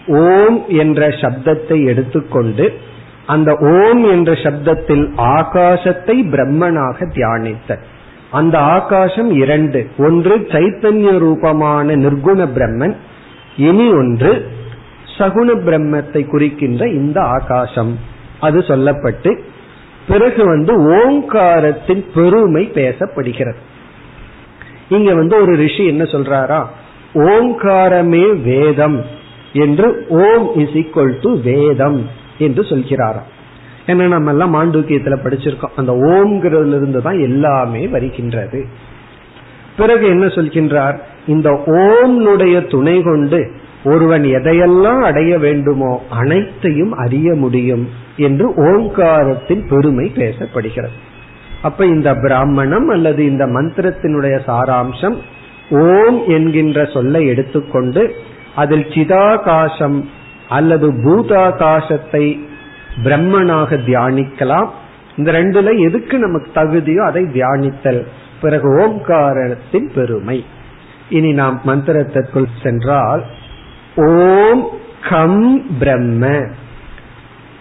ஓம் என்ற சப்தத்தை எடுத்துக்கொண்டு அந்த ஓம் என்ற சப்தத்தில் ஆகாசத்தை பிரம்மனாக தியானித்த அந்த ஆகாசம் இரண்டு. ஒன்று சைத்தன்ய ரூபமான நிர்குண பிரம்மன் இனி ஒன்று சகுன பிரம்மத்தை குறிக்கின்ற இந்த ஆகாசம். அது சொல்லப்பட்டு பிறகு வந்து ஓங்காரத்தின் பெருமை பேசப்படுகிறது. இங்க வந்து ஒரு ரிஷி என்ன சொல்றாரா? ஓங்காரமே வேதம் என்று ஓம் இஸ் ஈக்வல் டு வேதம் என்று சொல்கிறாராம் ஏன்னா நம்ம எல்லாம் மாண்டூக்கியத்துல படிச்சிருக்கோம். அந்த ஓம்ங்கிறதுல இருந்து தான் எல்லாமே வருகின்றது. பிறகு என்ன சொல்கின்றார்? இந்த ஓம்னுடைய துணை கொண்டு ஒருவன் எதையெல்லாம் அடைய வேண்டுமோ அனைத்தையும் அறிய முடியும் என்று ஓங்காரத்தின் பெருமை பேசப்படுகிறது. அப்ப இந்த பிராமணம் அல்லது இந்த மந்திரத்தினுடைய சாராம்சம் ஓம் என்கின்ற சொல்லை எடுத்துக்கொண்டு அதில் சிதாகாசம் அல்லது பூதாகாசத்தை பிரம்மனாக தியானிக்கலாம். இந்த ரெண்டுல எதுக்கு நமக்கு தகுதியோ அதை தியானித்தல். பிறகு ஓம்காரத்தின் பெருமை. இனி நாம் மந்திரத்திற்குள் சென்றால் ஓம் கம் பிரம்ம.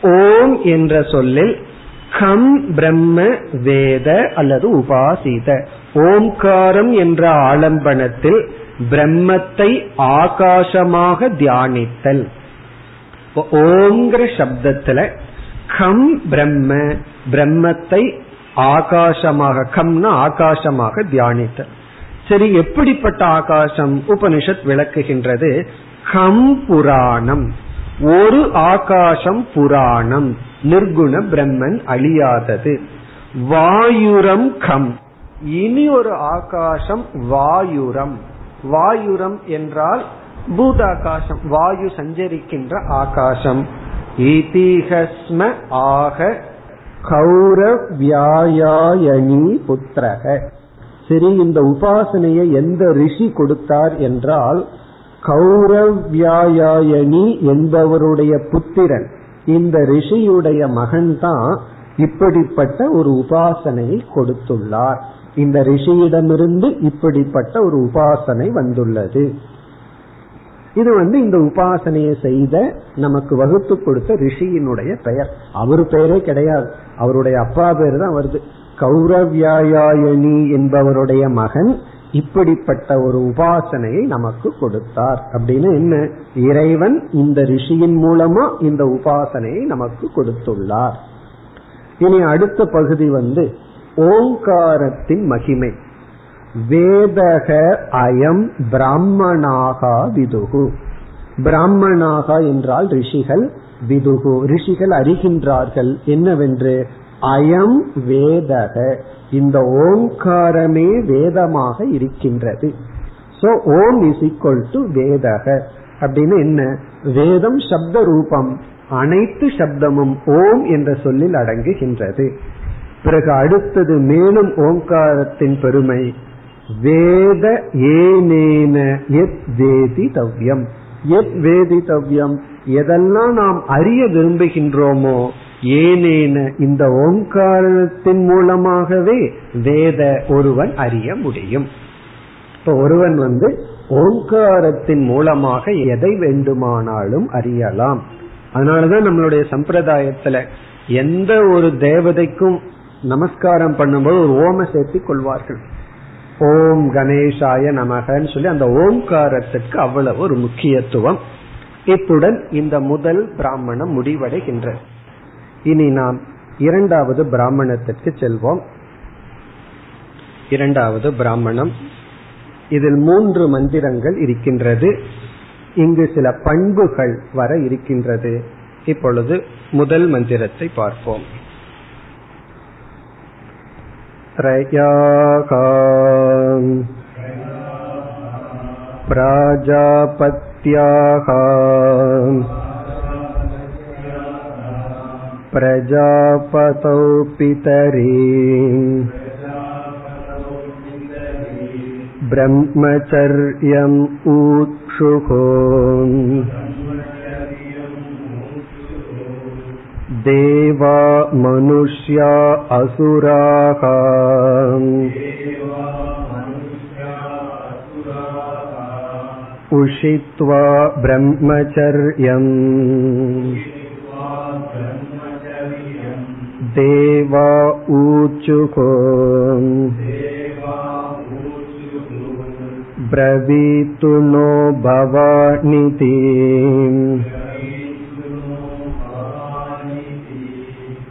ஓம் என்ற சொல்லில் கம் பிரம்ம வேத அல்லது உபாசித. ஓம்காரம் என்ற ஆலம்பனத்தில் பிரம்மத்தை ஆகாசமாக தியானித்தல். ஓங்கிற சப்தத்துல கம் பிரம்ம பிரம்மத்தை ஆகாசமாக கம்னா ஆகாசமாக தியானித்தல். சரி எப்படிப்பட்ட ஆகாசம்? உபனிஷத் விளக்குகின்றது. கம் புராணம். ஒரு ஆகாசம் புராணம். நிர்குண பிரம்மன் அழியாதது. வாயுரம் கம். இனி ஒரு ஆகாசம் வாயுரம். வாயுரம் என்றால் பூதாகாசம் வாயு சஞ்சரிக்கின்ற ஆகாசம் இதிகஸ்ம ஆக கௌரவியாயணி புத்திரக. சரி இந்த உபாசனையை எந்த ரிஷி கொடுத்தார் என்றால் கௌரவியாயணி என்பவருடைய புத்திரன். இந்த ரிஷியுடைய மகன்தான் இப்படிப்பட்ட ஒரு உபாசனையை கொடுத்துள்ளார். இந்த ரிஷியிடமிருந்து இப்படிப்பட்ட ஒரு உபாசனை வந்துள்ளது. இது வந்து இந்த உபாசனையை செய்த நமக்கு வகுத்து கொடுத்த ரிஷியினுடைய பெயர். அவர் பெயரே கிடையாது. அவருடைய அப்பா பேர் தான் வருது கௌரவியாயணி என்பவருடைய மகன் இப்படிப்பட்ட ஒரு உபாசனையை நமக்கு கொடுத்தார். அப்படின்னு என்ன? இறைவன் இந்த ரிஷியின் மூலமா இந்த உபாசனையை நமக்கு கொடுத்துள்ளார். இனி அடுத்த பகுதி வந்து ஓங்காரத்தின் மகிமை. வேதக அயம் பிராமணாகா விதுகு. பிராமணாகா என்றால் ரிஷிகள் விதுகு. ரிஷிகள் அறிகின்றார்கள். என்னவென்று? அயம் வேதக. இந்த ஓங்காரமே வேதமாக இருக்கின்றது. So Om is equal to Veda. அப்படின்னு என்ன? வேதம் சப்த ரூபம் அனைத்து சப்தமும் ஓம் என்ற சொல்லில் அடங்குகின்றது. பிறகு அடுத்தது மேலும் ஓங்காரத்தின் பெருமை. வேத ஏனேன எத் வேதிதவ்யம். எத் வேதிதவ்யம்? எதெல்லாம் நாம் அறிய விரும்புகின்றோமோ ஏனேன இந்த ஓங்காரத்தின் மூலமாகவே வேத ஒருவன் அறிய முடியும். இப்ப ஒருவன் வந்து ஓங்காரத்தின் மூலமாக எதை வேண்டுமானாலும் அறியலாம். அதனாலதான் நம்மளுடைய சம்பிரதாயத்துல எந்த ஒரு தேவதைக்கும் நமஸ்காரம் பண்ணும்போது ஒரு ஓம சேர்த்தி கொள்வார்கள். ஓம் கணேசாய நமகன்னு சொல்லி அந்த ஓம்காரத்துக்கு அவ்வளவு ஒரு முக்கியத்துவம். இத்துடன் இந்த முதல் பிராமணம் முடிவடைகின்றது. இனி நாம் இரண்டாவது பிராமணத்திற்கு செல்வோம் இரண்டாவது பிராமணம் இதில் மூன்று மந்திரங்கள் இருக்கின்றது இங்கு சில பண்புகள் வர இருக்கின்றது இப்பொழுது முதல் மந்திரத்தை பார்ப்போம் प्राजापत्याः प्रजापतौ पितरी ब्रह्मचर्यम् ऊक्षुः देवा मनुष्या असुराः उषित्वा ब्रह्मचर्यम् देवा ऊचुः ब्रवीतु नो भवानिति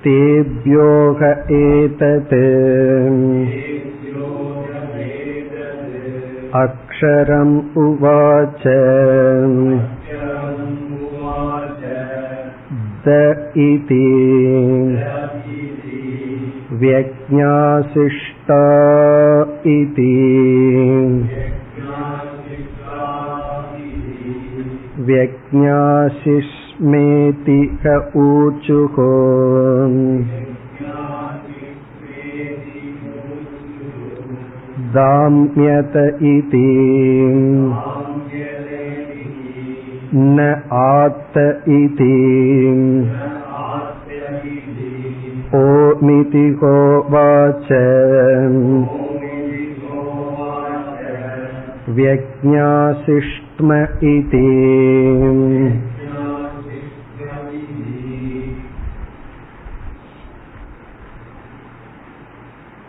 तेभ्योह एतत् अक्षरम् उवाच द इति व्यज्ञासिष्टा इति व्यज्ञासिष्मेति क ऊचुः दाम्यत इति न आत्त इति ओमिति होवाच व्यज्ञासिष्म इति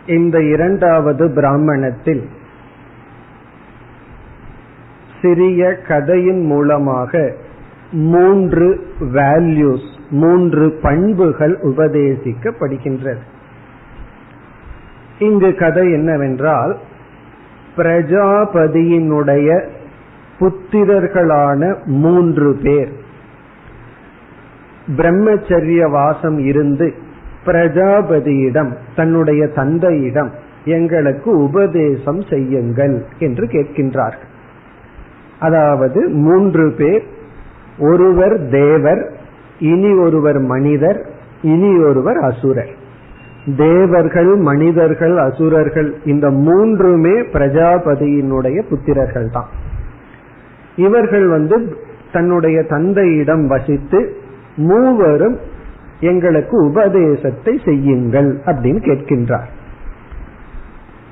இந்த இரண்டாவது பிராமணத்தில் சிறிய கதையின் மூலமாக மூன்று வேல்யூஸ் மூன்று பண்புகள் உபதேசிக்கப்படுகின்றது. இங்கு கதை என்னவென்றால் பிரஜாபதியினுடைய புத்திரர்களான மூன்று பேர். பிரம்மச்சரிய வாசம் இருந்து பிரஜாபதியிடம் தன்னுடைய தந்தையிடம் எங்களுக்கு உபதேசம் செய்யுங்கள் என்று கேட்கின்றார்கள். அதாவது மூன்று பேர் ஒருவர் தேவர் இனி ஒருவர் மனிதர் இனி ஒருவர் அசுரர். தேவர்கள் மனிதர்கள் அசுரர்கள் இந்த மூன்றுமே பிரஜாபதியினுடைய புத்திரர்கள் தான் இவர்கள் வந்து தன்னுடைய தந்தையிடம் வசித்து மூவரும் எங்களுக்கு உபதேசத்தை செய்யுங்கள் அப்படின்னு கேட்கின்றார்.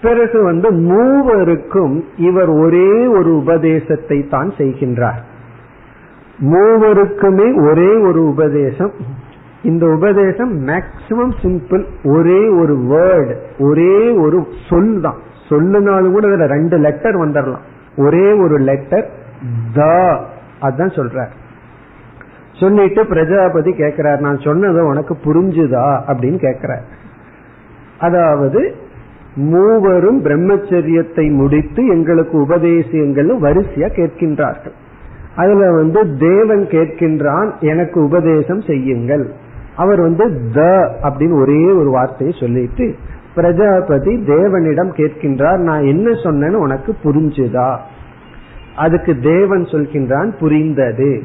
பிறகு வந்து மூவருக்கும் இவர் ஒரே ஒரு உபதேசத்தை தான் செய்கின்றார். மூவருக்குமே ஒரே ஒரு உபதேசம். இந்த உபதேசம் மேக்சிமம் சிம்பிள் ஒரே ஒரு வேர்டு ஒரே ஒரு சொல் தான். சொல்லுனாலும் கூட இதுல ரெண்டு லெட்டர் வந்துடலாம் ஒரே ஒரு லெட்டர் த அதான் சொல்ற சொல்லிட்டு பிரஜாபதி கேக்குறார் நான் சொன்னது உனக்கு புரிஞ்சுதா? அப்படின்னு கேக்குறார். அதாவது மூவரும் பிரம்மச்சரியத்தை முடித்து எங்களுக்கு உபதேசியங்கள் வரிசையா கேட்கின்றார்கள். அதுல வந்து தேவன் கேட்கின்றான் எனக்கு உபதேசம் செய்யுங்கள். அவர் வந்து த அப்படின்னு ஒரே ஒரு வார்த்தையை சொல்லிட்டு பிரஜாபதி தேவனிடம் கேட்கின்றார் நான் என்ன சொன்னேன்னு உனக்கு புரிஞ்சுதா? அதுக்கு தேவன் சொல்கின்றான் புரிந்தது.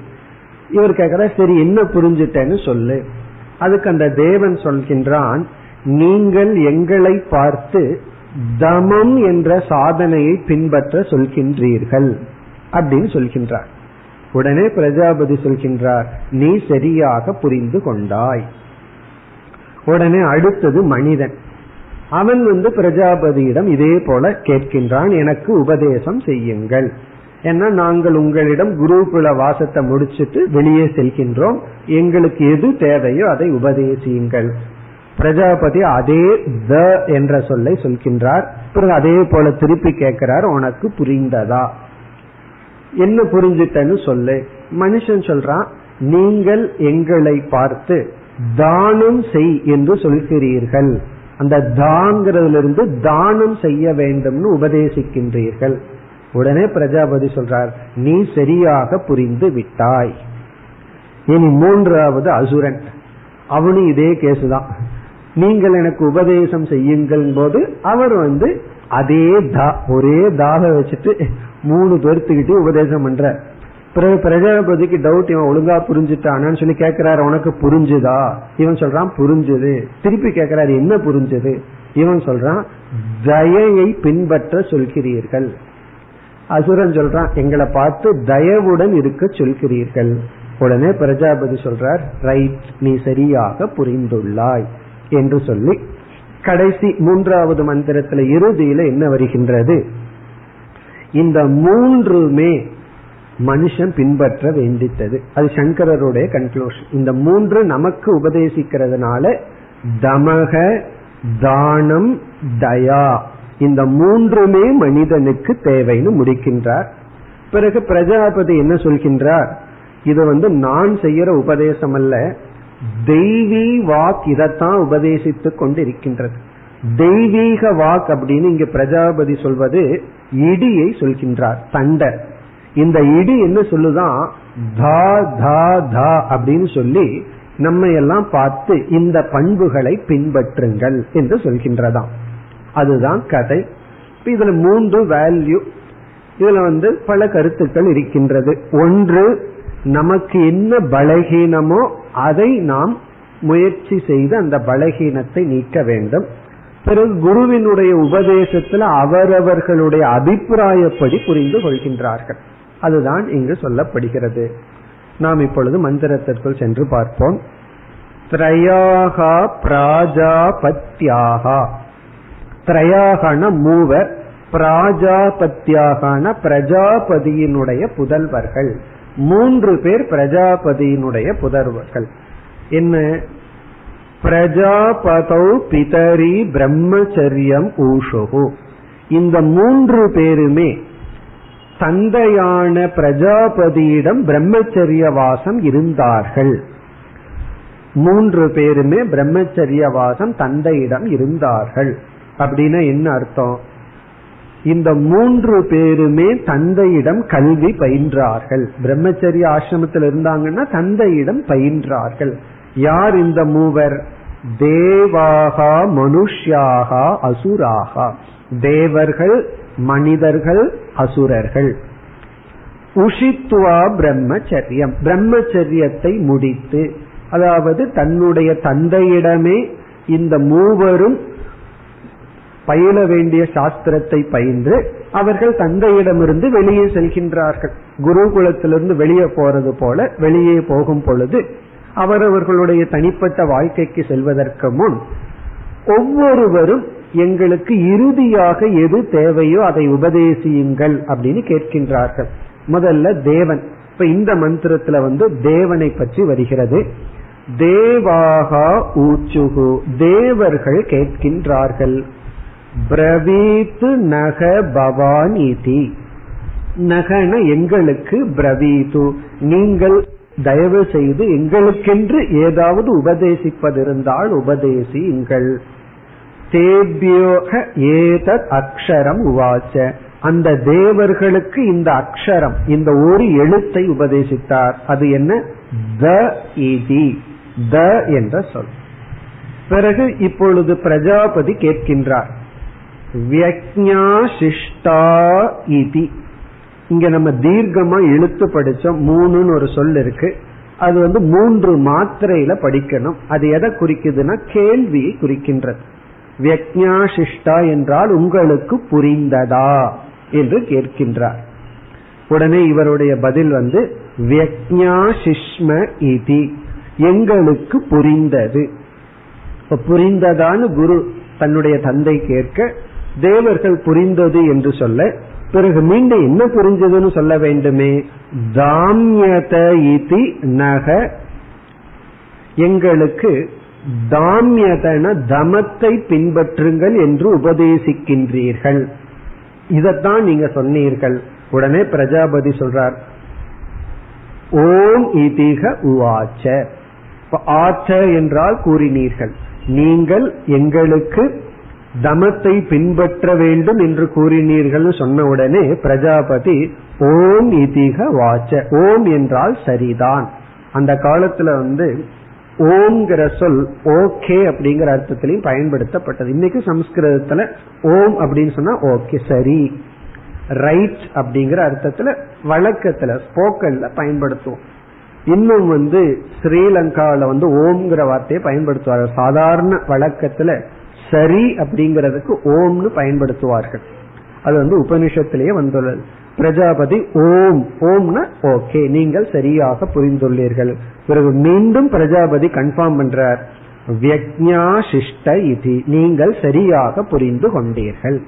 இவர் கேட்கிற சரி என்ன புரிஞ்சுட்டேன்னு சொல்லு. அதுக்கு அந்த தேவன் சொல்கின்றான் நீங்கள் எங்களை பார்த்து தமம் என்ற சாதனையை பின்பற்ற சொல்கின்றீர்கள் அப்படின்னு சொல்கின்றார். உடனே பிரஜாபதி சொல்கின்றார் நீ சரியாக புரிந்து கொண்டாய். உடனே அடுத்தது மனிதன். அவன் வந்து பிரஜாபதியிடம் இதே போல கேட்கின்றான் எனக்கு உபதேசம் செய்யுங்கள். ஏன்னா நாங்கள் உங்களிடம் குருகுல வாசத்தை முடிச்சுட்டு வெளியே செல்கின்றோம். எங்களுக்கு எது தேவையோ அதை உபதேசியுங்கள். பிரஜாபதி அதே த என்ற சொல்லை சொல்கின்றார். பிறகு அதே போல திருப்பி கேட்கிறார் உனக்கு புரிந்ததா? என்ன புரிஞ்சிட்டன்னு சொல்லு. மனுஷன் சொல்றான் நீங்கள் எங்களை பார்த்து தானம் செய் என்று சொல்கிறீர்கள். அந்த தாங்கிறதுல இருந்து தானம் செய்ய வேண்டும்னு உபதேசிக்கின்றீர்கள். உடனே பிரஜாபதி சொல்றார் நீ சரியாக புரிந்து விட்டாய். இனி மூன்றாவது அசுரன். அவனும் இதே கேஸ் தான். நீங்கள் எனக்கு உபதேசம் செய்யுங்கள் போது அவர் வந்து அதே தா ஒரே தாக வச்சுட்டு மூணு பேர்த்துக்கிட்டே உபதேசம் பண்ற. பிறகு பிரஜாபதிக்கு டவுட் இவன் ஒழுங்கா புரிஞ்சுட்டானான்னு சொல்லி கேட்கிறாரு உனக்கு புரிஞ்சுதா? இவன் சொல்றான் புரிஞ்சுது. திருப்பி கேட்கிறாரு என்ன புரிஞ்சது? இவன் சொல்றான் தயையை பின்பற்ற சொல்கிறீர்கள். அசுரன் சொல்றான் எங்களை பார்த்து தயவுடன் இருக்க சொல்கிறீர்கள். உடனே பிரஜாபதி சொல்றார் ரைட் நீ சரியாக புரிந்துள்ளாய். என்று சொல்லி கடைசி மூன்றாவது மந்திரத்துல இறுதியில என்ன வருகின்றது? இந்த மூன்றுமே மனுஷன் பின்பற்ற வேண்டித்தது. அது சங்கரருடைய கன்க்ளூஷன் இந்த மூன்று நமக்கு உபதேசிக்கிறதுனால தமக தானம் தயா. இந்த மூன்றுமே மனிதனுக்கு தேவைன்னு முடிக்கின்றார். பிறகு பிரஜாபதி என்ன சொல்கின்றார்? இது வந்து நான் செய்யற உபதேசம் அல்ல தெய்வீ வாக் இதைத்தான் உபதேசித்துக் கொண்டு இருக்கின்றது தெய்வீக வாக் அப்படின்னு இங்க பிரஜாபதி சொல்வது இடியை சொல்கின்றார் தண்டர் இந்த இடி என்ன சொல்லுதான் தா தா தா அப்படின்னு சொல்லி நம்ம எல்லாம் பார்த்து இந்த பண்புகளை பின்பற்றுங்கள் என்று சொல்கின்றதாம். அதுதான் கதை. இதுல மூன்று வேல்யூ இதுல வந்து பல கருத்துக்கள் இருக்கின்றது. ஒன்று நமக்கு என்ன பலகீனமோ அதை நாம் முயற்சி செய்து அந்த பலகீனத்தை நீக்க வேண்டும். பிறகு குருவினுடைய உபதேசத்துல அவரவர்களுடைய அபிப்பிராயப்படி புரிந்து கொள்கின்றார்கள். அதுதான் இங்கு சொல்லப்படுகிறது. நாம் இப்பொழுது மந்திரத்திற்குள் சென்று பார்ப்போம். திரையாகா பிராஜாபத்யாகா. திரையாகன மூவர் பிராஜாபத்தியாகன பிரஜாபதியினுடைய புதல்வர்கள். மூன்று பேர் பிரஜாபதியினுடைய புதல்வர்கள். என்ன? பிரஜாபதௌ பிதரி பிரம்மச்சரியம் ஊஷுகு. இந்த மூன்று பேருமே தந்தையான பிரஜாபதியிடம் பிரம்மச்சரிய வாசம் இருந்தார்கள். மூன்று பேருமே பிரம்மச்சரிய வாசம் தந்தையிடம் இருந்தார்கள். அப்படின்னா என்ன அர்த்தம்? இந்த மூன்று பேருமே தந்தையிடம் கல்வி பயின்றார்கள். பிரம்மச்சரிய ஆசிரமத்தில் இருந்தாங்கன்னா தந்தையிடம் பயின்றார்கள். யார் இந்த மூவர்? தேவாகா மனுஷ்யாகா அசுராகா. தேவர்கள் மனிதர்கள் அசுரர்கள். உஷித்துவா பிரம்மச்சரியம். பிரம்மச்சரியத்தை முடித்து அதாவது தன்னுடைய தந்தையிடமே இந்த மூவரும் பயில வேண்டிய சாஸ்திரத்தை பயின்று அவர்கள் தந்தையிடமிருந்து வெளியே செல்கின்றார்கள். குருகுலத்திலிருந்து வெளியே போறது போல வெளியே போகும் பொழுது அவரவர்களுடைய தனிப்பட்ட வாழ்க்கைக்கு செல்வதற்கு முன் ஒவ்வொருவரும் எங்களுக்கு இறுதியாக எது தேவையோ அதை உபதேசியுங்கள் அப்படின்னு கேட்கின்றார்கள். முதல்ல தேவன். இப்ப இந்த மந்திரத்துல வந்து தேவனை பற்றி வருகிறது. தேவாகா ஊச்சுகு தேவர்கள் கேட்கின்றார்கள். பிரவீத்து நக பவானிதி. நகன எங்களுக்கு பிரவீது. நீங்கள் தயவு செய்து எங்களுக்கென்று ஏதாவது உபதேசிப்பதிருந்தால் உபதேசியுங்கள். தேபியோக ஏதத் அக்ஷரம் உவாச்ச. அந்த தேவர்களுக்கு இந்த அக்ஷரம் இந்த ஒரு எழுத்தை உபதேசித்தார். அது என்ன? த இதி. த என்ற சொல். பிறகு இப்பொழுது பிரஜாபதி கேட்கின்றார். வியக்ஞா சிஷ்டா இதி. இங்க நம்ம தீர்க்கமா இழுத்து படிச்சோம் மூணுன்னு ஒரு சொல் இருக்கு. அது வந்து மூன்று மாத்திரையில படிக்கணும். அது எதை குறிக்குதுன்னா கேள்வியை குறிக்கின்றது. வியக்ஞாசிஷ்டா என்றால் உங்களுக்கு புரிந்ததா என்று கேட்கின்றார். உடனே இவருடைய பதில் வந்து வியக்ஞாசிஷ்ம இதி எங்களுக்கு புரிந்தது. புரிந்ததான்னு குரு தன்னுடைய தந்தை கேட்க தேவர்கள் புரிந்தது என்று சொல்ல பிறகு மீண்டும் என்ன புரிஞ்சதுன்னு சொல்ல வேண்டுமே? தாமியத இதி நக. எங்களுக்கு தாமியதன தமத்தை பின்பற்றுங்கள் என்று உபதேசிக்கின்றீர்கள். இதத்தான் நீங்க சொன்னீர்கள். உடனே பிரஜாபதி சொல்றார். ஓம் இதிக உவாச்ச. ஆச்ச என்றால் கூறினீர்கள். நீங்கள் எங்களுக்கு தமத்தை பின்பற்ற வேண்டும் என்று கூறினீர்கள் சொன்ன உடனே பிரஜாபதி ஓம் இதிக வாச்ச ஓம் என்றால் சரிதான். அந்த காலத்துல வந்து ஓம்ங்கிற சொல் ஓகே அப்படிங்கிற அர்த்தத்திலையும் பயன்படுத்தப்பட்டது. இன்னைக்கு சம்ஸ்கிருதத்துல ஓம் அப்படின்னு சொன்னா ஓகே சரி. ரைட் அப்படிங்கிற அர்த்தத்துல வழக்கத்துல ஸ்போக்கன்ல பயன்படுத்துவோம். இன்னும் வந்து ஸ்ரீலங்காவில வந்து ஓம்ங்கிற வார்த்தையை பயன்படுத்துவார்கள். சாதாரண வழக்கத்துல சரி அப்படிங்கிறதுக்கு ஓம்னு பயன்படுத்துவார்கள். அது வந்து உபனிஷத்திலேயே வந்துள்ளது. பிரஜாபதி ஓம் ஓம்னா ஓகே நீங்கள் சரியாக புரிந்துள்ளீர்கள். பிறகு மீண்டும் பிரஜாபதி கன்ஃபார்ம் பண்றார். வியக்ஞா சிஷ்ட இது நீங்கள் சரியாக புரிந்து கொண்டீர்கள்.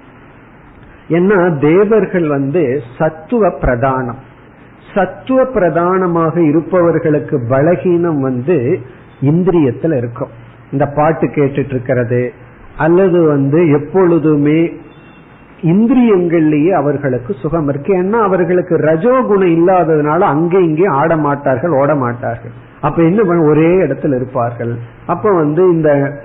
ஏன்னா தேவர்கள் வந்து சத்துவ பிரதானம். சத்துவ பிரதானமாக இருப்பவர்களுக்கு பலகீனம் வந்து இந்திரியத்துல இருக்கும். இந்த பாட்டு கேட்டுட்டு இருக்கிறது அல்லது வந்து எப்பொழுதுமே இந்திரியங்கள்லேயே அவர்களுக்கு சுகம் இருக்கு. ஏன்னா அவர்களுக்கு ரஜோகுணம் இல்லாததுனால அங்கே இங்கே ஆட மாட்டார்கள் ஓட மாட்டார்கள் அப்ப என்ன பண்ண ஒரே இடத்துல இருப்பார்கள். அப்ப வந்து இந்த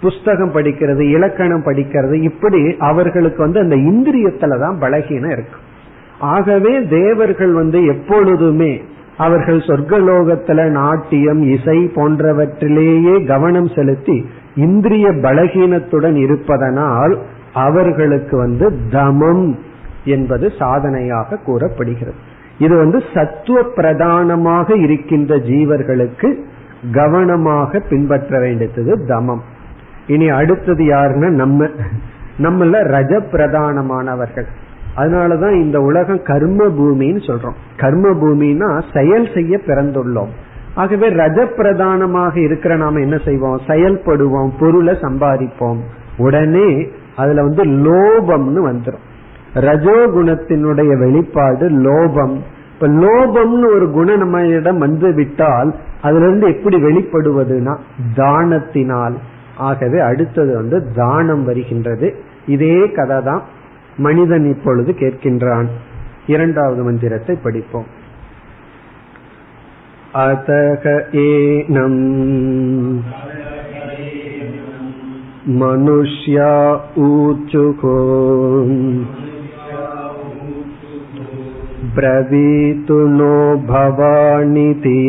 புஸ்தகம் படிக்கிறது இலக்கணம் படிக்கிறது இப்படி அவர்களுக்கு வந்து அந்த இந்திரியத்துலதான் பலகீனம் இருக்கு. ஆகவே தேவர்கள் வந்து எப்பொழுதுமே அவர்கள் சொர்க்கலோகத்துல நாட்டியம் இசை போன்றவற்றிலேயே கவனம் செலுத்தி இந்திரிய பலகீனத்துடன் இருப்பதனால் அவர்களுக்கு வந்து தமம் என்பது சாதனையாக கூறப்படுகிறது. இது வந்து சத்துவ பிரதானமாக இருக்கின்ற ஜீவர்களுக்கு கவனமாக பின்பற்ற வேண்டியது தமம். இனி அடுத்தது யாருன்னா நம்ம. நம்மள ரஜ பிரதானமானவர்கள் அதனாலதான் இந்த உலகம் கர்ம பூமின்னு சொல்றோம். கர்ம பூமின்னா செயல் செய்ய பிறந்துள்ளோம். ஆகவே ரஜ பிரதானமாக இருக்கிற நாம என்ன செய்வோம்? செயல்படுவோம் பொருளை சம்பாதிப்போம். உடனே அதுல வந்து லோபம்னு வந்துடும் ரஜோகுணத்தினுடைய வெளிப்பாடு லோபம். இப்ப லோபம்னு ஒரு குணம் நம்ம இடம் வந்து விட்டால் அதுல இருந்து எப்படி வெளிப்படுவதுனா தானத்தினால். ஆகவே அடுத்தது வந்து தானம் வருகின்றது. இதே கதை தான் மனிதன் இப்பொழுது கேட்கின்றான். இரண்டாவது மந்திரத்தை படிப்போம். अतः एनम् मनुष्या ऊचुः ब्रवीतु नो भवानिति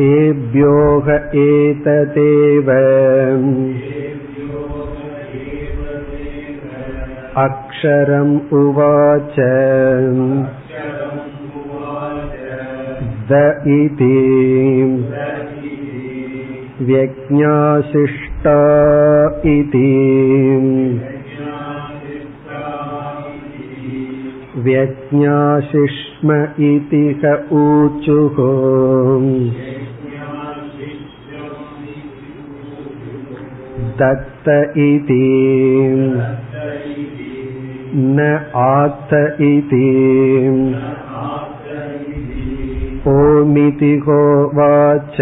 तेभ्योह एतदेव अक्षरम् उवाच द इति व्यज्ञाशिष्टा इति व्यज्ञाशिष्म इति क ऊचुः दत्त इति न आत इति ओमिति होवाच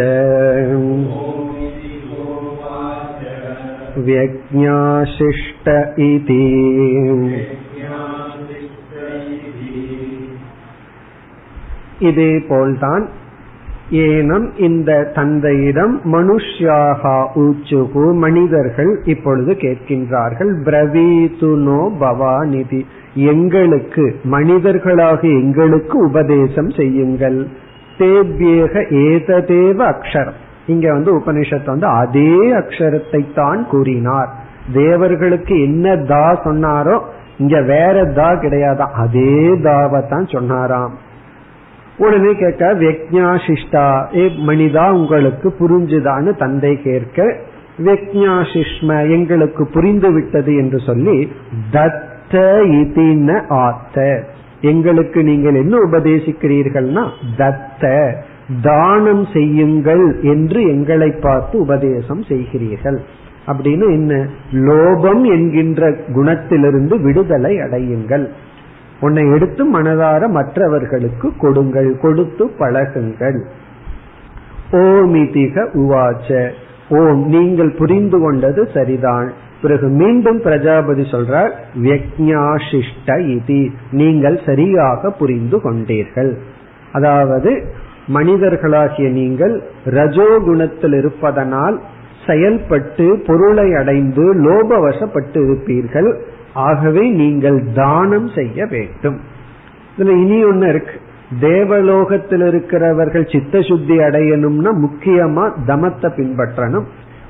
व्यज्ञाशिष्ट इति இதே போல்தான் ஏனம் இந்த தந்தையிடம் மனுஷ்யாகா ஊச்சுகு மனிதர்கள் இப்பொழுது கேட்கின்றார்கள் பிரவீதுனோ பவாநிதி எங்களுக்கு மனிதர்களாக எங்களுக்கு உபதேசம் செய்யுங்கள். தேவ்யேக ஏததேவ அக்ஷரம். இங்க வந்து உபனிஷத் வந்து அதே அக்ஷரத்தை தான் கூறினார். தேவர்களுக்கு என்ன தா சொன்னாரோ இங்க வேற தா கிடையாதான் அதே தாவை தான் சொன்னாராம். உடனே கேட்க வெக்ஞாசிஷ்டா. ஏ மனிதா உங்களுக்கு புரிஞ்சுதான்னு தந்தை கேட்க வெக்ஞாசிஷ்ம எங்களுக்கு புரிந்து விட்டது என்று சொல்லி தத்த இதின ஆத்த. எங்களுக்கு நீங்கள் என்ன உபதேசிக்கிறீர்கள்னா தத்த தானம் செய்யுங்கள் என்று எங்களை பார்த்து உபதேசம் செய்கிறீர்கள். அப்படின்னு என்ன லோபம் என்கின்ற குணத்திலிருந்து விடுதலை அடையுங்கள். உன்னை எடுத்து மனதார மற்றவர்களுக்கு கொடுங்கள் கொடுத்து பழகுங்கள். ஓமிதிக உவாச்ச. ஓம் நீங்கள் புரிந்து கொண்டது சரிதான். பிறகு மீண்டும் பிரஜாபதி சொல்றார் வியக்ஞாசிஷ்ட நீங்கள் சரியாக புரிந்து கொண்டீர்கள். அதாவது மனிதர்களாகிய நீங்கள் ரஜோகுணத்தில் இருப்பதனால் செயல்பட்டு பொருளை அடைந்து லோபவசப்பட்டு இருப்பீர்கள். ஆகவே நீங்கள் தானம் செய்ய வேண்டும். இதுல இனி ஒன்னு இருக்கு. தேவலோகத்தில் இருக்கிறவர்கள் சித்த சுத்தி அடையணும்னா முக்கியமா தமத்தை பின்பற்றணும்.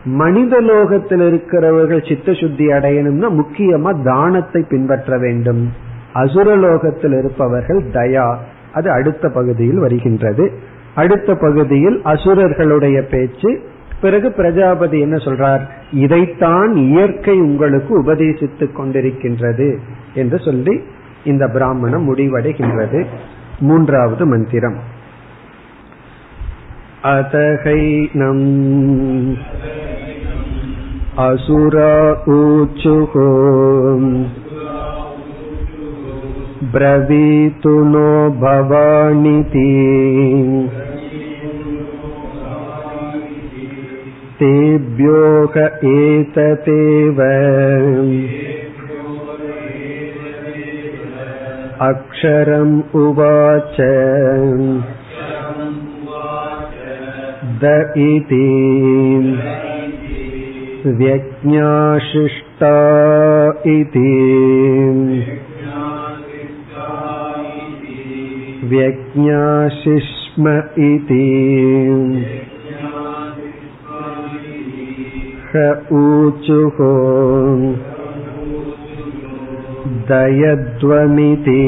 மனித லோகத்தில் இருக்கிறவர்கள் சித்த சுத்தி அடையணும்னா முக்கியமா தானத்தை பின்பற்ற வேண்டும். அசுரலோகத்தில் இருப்பவர்கள் தயா. அது அடுத்த பகுதியில் வருகின்றது. அடுத்த பகுதியில் அசுரர்களுடைய பேச்சு பிறகு பிரஜாபதி என்ன சொல்றார் இதைத்தான் இயற்கை உங்களுக்கு உபதேசித்துக் கொண்டிருக்கின்றது என்று சொல்லி இந்த பிராமணம் முடிவடைகின்றது மூன்றாவது மந்திரம் அதகைனம் அசுரா ஊச்சுகோ ब्रवीतु नो भवानिति तेभ्योक एततेव अक्षरम् उवाच द इति व्यज्ञाशिष्टा इति व्यज्ञाशिष्म इति ह ऊचुः दयध्वमिति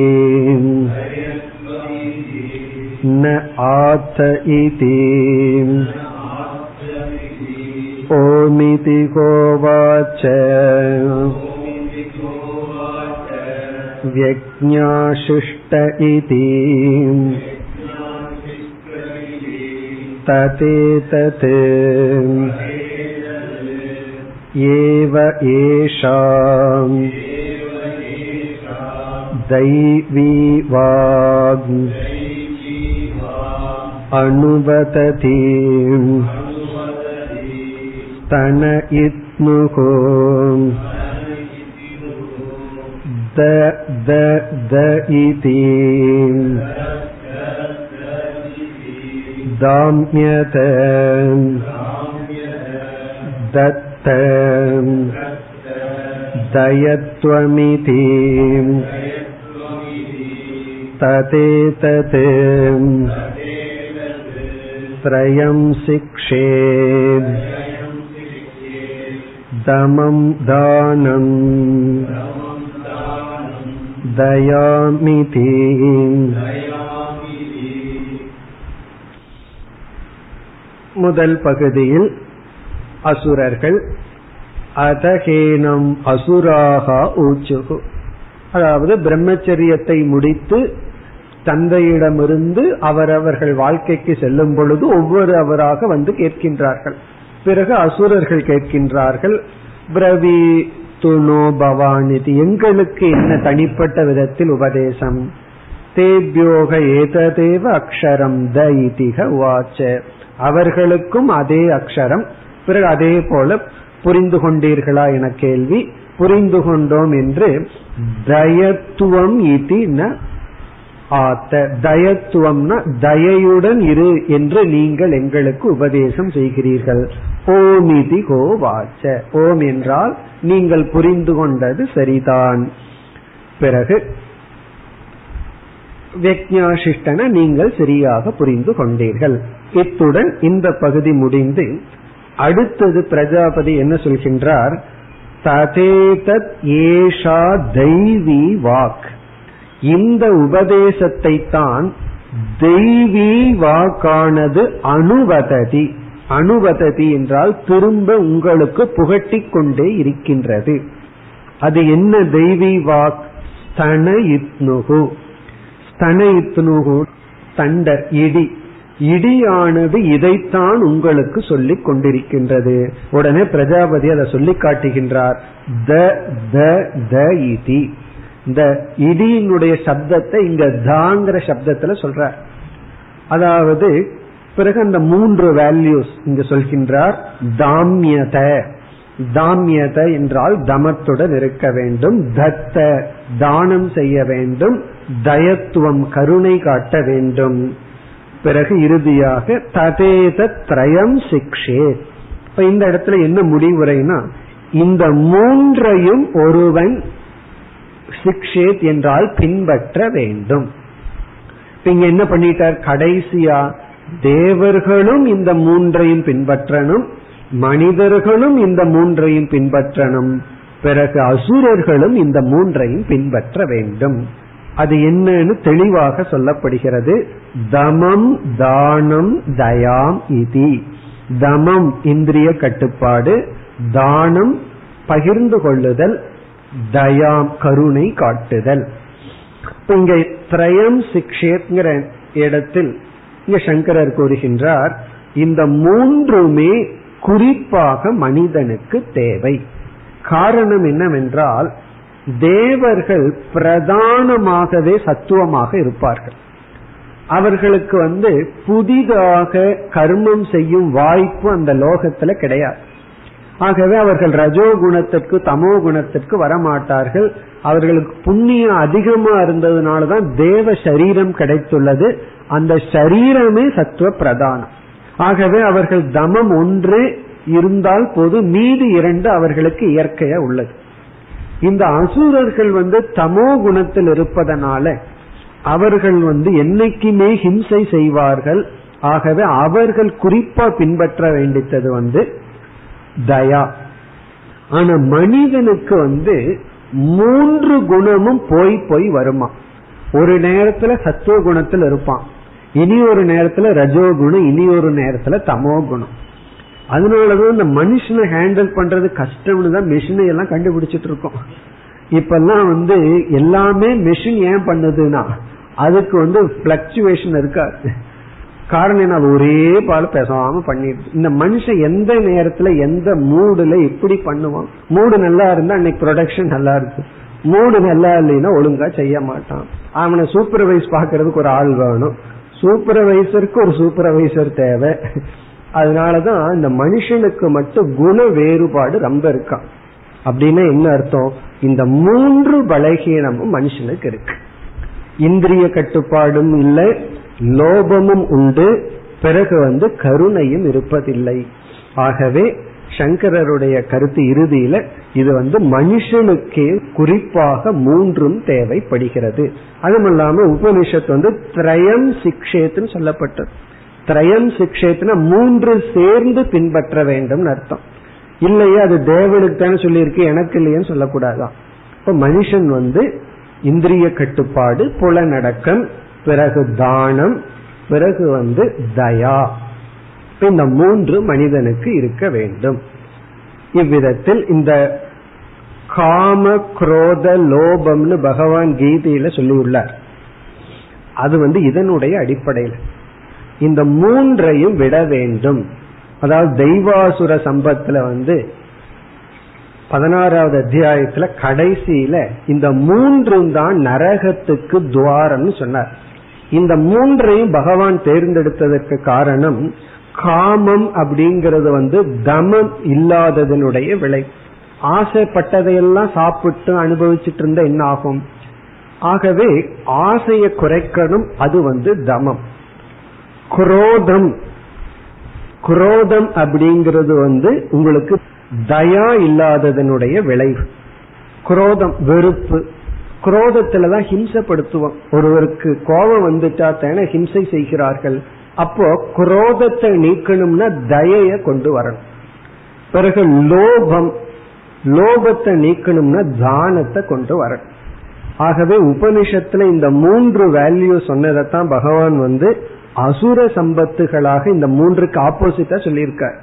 न आथ इति ओमिति होवाच व्यज्ञाशिष्ट इति ततेतत् एव एषाम् दैवी वाग् अणुवदति तन इत्मुहो द द द इति दाम्यत दत् दयत्वमिति तदेतत् त्रयं शिक्षे दमं दानं दयामिति முதல் பகுதியில் அசுரர்கள் அதகேனம் அசுராக ஊச்சுகு அதாவது பிரம்மச்சரியத்தை முடித்து தந்தையிடமிருந்து அவரவர்கள் வாழ்க்கைக்கு செல்லும் பொழுது ஒவ்வொரு அவராக வந்து கேட்கின்றார்கள். பிறகு அசுரர்கள் கேட்கின்றார்கள் பிரவி துணோ பவானிதி எங்களுக்கு என்ன தனிப்பட்ட விதத்தில் உபதேசம்? தேபியோக ஏததேவ அக்ஷரம் த இதிக வாச்ச. அவர்களுக்கும் அதே அக்ஷரம் பிறகு அதே போல புரிந்து கொண்டீர்களா என கேள்வி. புரிந்து கொண்டோம் என்று தயத்துவம் இது ந ஆத்த. தயத்துவம்னா தயையுடன் இரு என்று நீங்கள் எங்களுக்கு உபதேசம் செய்கிறீர்கள். ஓம் இதி கோ வாச்ச ஓம் என்றால் நீங்கள் புரிந்து கொண்டது சரிதான். பிறகு வியக்ஞாசிஷ்டன நீங்கள் சரியாக புரிந்து கொண்டீர்கள். இத்துடன் இந்த பகுதி முடிந்து அடுத்தது பிரஜாபதி என்ன சொல்கின்றார்? ததேதத் ஏஷா தெய்வி வாக். இந்த உபதேசத்தை தான் தெய்வி வாக்கானது அணுவததி அனுவததி என்றால் திரும்ப உங்களுக்கு புகட்டிக் கொண்டே இருக்கின்றது. அது என்ன தெய்வி வாக்? ஸ்தன இத்னுகு ஸ்தன இத்னுகு தண்டர் இடி. இடியானது இதைத்தான் உங்களுக்கு சொல்லிக் கொண்டிருக்கின்றது. உடனே பிரஜாபதி அதை சொல்லி காட்டுகின்றார். த த த இதி. இந்த இடியினுடைய சப்தத்தை இங்க தாங்கிற சப்தத்துல சொல்றார். அதாவது பிறகு அந்த மூன்று வேல்யூஸ் இங்க சொல்கின்றார். தாமியத. தாமியத என்றால் தமத்துடன் இருக்க வேண்டும். தத்த தானம் செய்ய வேண்டும். தயத்துவம் கருணை காட்ட வேண்டும். பிறகு இறுதியாக ததேத திரயம் சிக்ஷே. இப்ப இந்த இடத்துல என்ன முடிவுரைனா இந்த மூன்றையும் ஒருவன் சிக்ஷேத் என்றால் பின்பற்ற வேண்டும். இங்க என்ன பண்ணிட்டார்? கடைசியா தேவர்களும் இந்த மூன்றையும் பின்பற்றணும் மனிதர்களும் இந்த மூன்றையும் பின்பற்றணும் பிறகு அசுரர்களும் இந்த மூன்றையும் பின்பற்ற வேண்டும். அது என்னன்னு தெளிவாக சொல்லப்படுகிறது. தமம் தானம் தயாம் இதி. தமம் இந்திரிய கட்டுப்பாடு. தானம் பகிர்ந்து கொள்ளுதல் தயாம் கருணை காட்டுதல். இங்க திரயம் சிக்ஷேத்ங்கிற இடத்தில் இங்க சங்கரர் கூறுகின்றார் இந்த மூன்றுமே குறிப்பாக மனிதனுக்கு தேவை. காரணம் என்னவென்றால் தேவர்கள் பிரதானமாகவே சத்துவமாக இருப்பார்கள். அவர்களுக்கு வந்து புதிதாக கர்மம் செய்யும் வாய்ப்பு அந்த லோகத்துல கிடையாது. ஆகவே அவர்கள் ரஜோ குணத்திற்கு தமோ குணத்திற்கு வரமாட்டார்கள். அவர்களுக்கு புண்ணியம் அதிகமா இருந்ததுனாலதான் தேவ சரீரம் கிடைத்துள்ளது. அந்த சரீரமே சத்துவ பிரதானம். ஆகவே அவர்கள் தமம் ஒன்று இருந்தால் போது மீதி இரண்டு அவர்களுக்கு இயற்கையா உள்ளது. இந்த அசுரர்கள் வந்து தமோ குணத்தில் இருப்பதனால அவர்கள் வந்து என்னைக்குமே ஹிம்சை செய்வார்கள். ஆகவே அவர்கள் குறிப்பா பின்பற்ற வேண்டித்தது வந்து தயா. ஆனா மனிதனுக்கு வந்து மூன்று குணமும் போய் போய் வருமா. ஒரு நேரத்துல சத்துவ குணத்தில் இருப்பான். இனி ஒரு நேரத்துல ரஜோ குணம் இனி ஒரு நேரத்துல தமோ குணம். அதனாலதான் இந்த மனுஷனை ஹேண்டில் பண்றது கஷ்டம்னு தான் மிஷினை எல்லாம் கண்டுபிடிச்சிட்டு இருக்கோம். இப்பெல்லாம் வந்து எல்லாமே மிஷின் ஏன் பண்ணுதுன்னா அதுக்கு வந்து பிளக்சுவேஷன் இருக்காது காரணம் என்ன? ஒரே பால் பேசாம பண்ணிடுது. இந்த மனுஷன் எந்த நேரத்துல எந்த மூடுல எப்படி பண்ணுவான்? மூடு நல்லா இருந்தா அன்னைக்கு ப்ரொடக்ஷன் நல்லா இருக்கு. மூடு நல்லா இல்லைன்னா ஒழுங்கா செய்ய மாட்டான். அவனை சூப்பர்வைஸ் பாக்குறதுக்கு ஒரு ஆள் வேணும். சூப்பர்வைசருக்கு ஒரு சூப்பர்வைசர் தேவை. அதனாலதான் இந்த மனுஷனுக்கு மட்டும் குண வேறுபாடு ரொம்ப இருக்கான் அப்படின்னா என்ன அர்த்தம்? இந்த மூன்று பலகீனமும் மனுஷனுக்கு இருக்கு. இந்திரிய கட்டுப்பாடும் இல்லை லோபமும் உண்டு பிறகு வந்து கருணையும் இருப்பதில்லை. ஆகவே சங்கரருடைய கருத்து இறுதியில இது வந்து மனுஷனுக்கே குறிப்பாக மூன்றும் தேவைப்படுகிறது. அதுவும் உபனிஷத்து வந்து திரயம் சிக்ஷேத்துன்னு சொல்லப்பட்டது. திரயம் சிக்ஷேத்னா மூன்று சேர்ந்து பின்பற்ற வேண்டும் அர்த்தம். இல்லையே அது தேவனுக்கு தானே சொல்லியிருக்கு எனக்கு இல்லையேன்னு சொல்லக்கூடாதான் இப்ப மனுஷன் வந்து இந்திரிய கட்டுப்பாடு புலநடக்கம் பிறகு தானம் பிறகு வந்து தயா. இந்த மூன்று மனிதனுக்கு இருக்க வேண்டும். இவ்விதத்தில் இந்த காம குரோத லோபம்னு பகவான் கீதையில சொல்லியுள்ளார். அது வந்து இதனுடைய அடிப்படையில். இந்த மூன்றையும் விட வேண்டும். அதாவது தெய்வாசுர சம்பத்துல வந்து பதினாறாவது அத்தியாயத்துல கடைசியில இந்த மூன்றும் தான் நரகத்துக்கு துவாரம்னு சொன்னார். இந்த மூன்றையும் பகவான் தேர்ந்தெடுத்ததற்கு காரணம் காமம் அப்படிங்கறது வந்து தமம் இல்லாததனுடைய விளை. ஆசைப்பட்டதையெல்லாம் சாப்பிட்டு அனுபவிச்சுட்டு இருந்த என்ன ஆகும் ஆகவே ஆசையை குறைக்கணும் அது வந்து தமம். குரோதம். குரோதம் அப்படிங்கிறது வந்து உங்களுக்கு தயா இல்லாததனுடைய விளைவு. குரோதம் வெறுப்பு. குரோதத்துலதான் ஹிம்சப்படுத்துவோம். ஒருவருக்கு கோபம் வந்துட்டா தானே ஹிம்சை செய்கிறார்கள். அப்போ குரோதத்தை நீக்கணும்னா தயைய கொண்டு வரணும். பிறகு லோபம். லோபத்தை நீக்கணும்னா தானத்தை கொண்டு வரணும். ஆகவே உபனிஷத்துல இந்த மூன்று வேல்யூ சொன்னதைத்தான் பகவான் வந்து அசுர சம்பத்துகளாக இந்த மூன்றுக்கு ஆப்போசிட்டா சொல்லியிருக்கார்.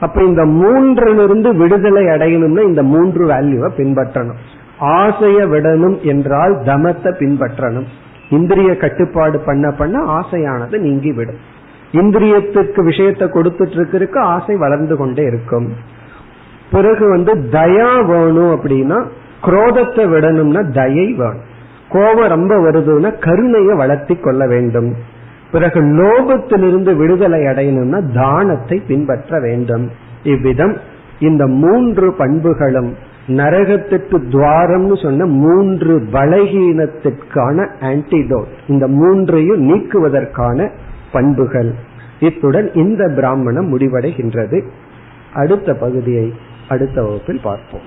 அப்ப இந்த மூன்றிலிருந்து விடுதலை அடையணும்னா இந்த மூன்று வேல்யூவை பின்பற்றணும். ஆசைய விடணும் என்றால் தமத்தை பின்பற்றணும். இந்திரிய கட்டுப்பாடு பண்ண பண்ண ஆசையானது நீங்கி விடும் இந்திரியத்துக்கு விஷயத்தை கொடுத்துட்டு இருக்கிறதுக்கு ஆசை வளர்ந்து கொண்டே இருக்கும். பிறகு வந்து தயா வேணும் அப்படின்னா குரோதத்தை விடணும்னா தயை வேணும். கோபம் ரொம்ப வருதுன்னா கருணையை வளர்த்தி கொள்ள வேண்டும். பிறகு லோபத்திலிருந்து விடுதலை அடையணும்னா தானத்தை பின்பற்ற வேண்டும். இவ்விதம் இந்த மூன்று பண்புகளும் நரகத்திற்கு துவாரம்னு சொன்ன மூன்று பலகீனத்திற்கான ஆன்டிடோட் இந்த மூன்றையும் நீக்குவதற்கான பண்புகள். இத்துடன் இந்த பிராமணம் முடிவடைகின்றது. அடுத்த பகுதியை அடுத்த வகுப்பில் பார்ப்போம்.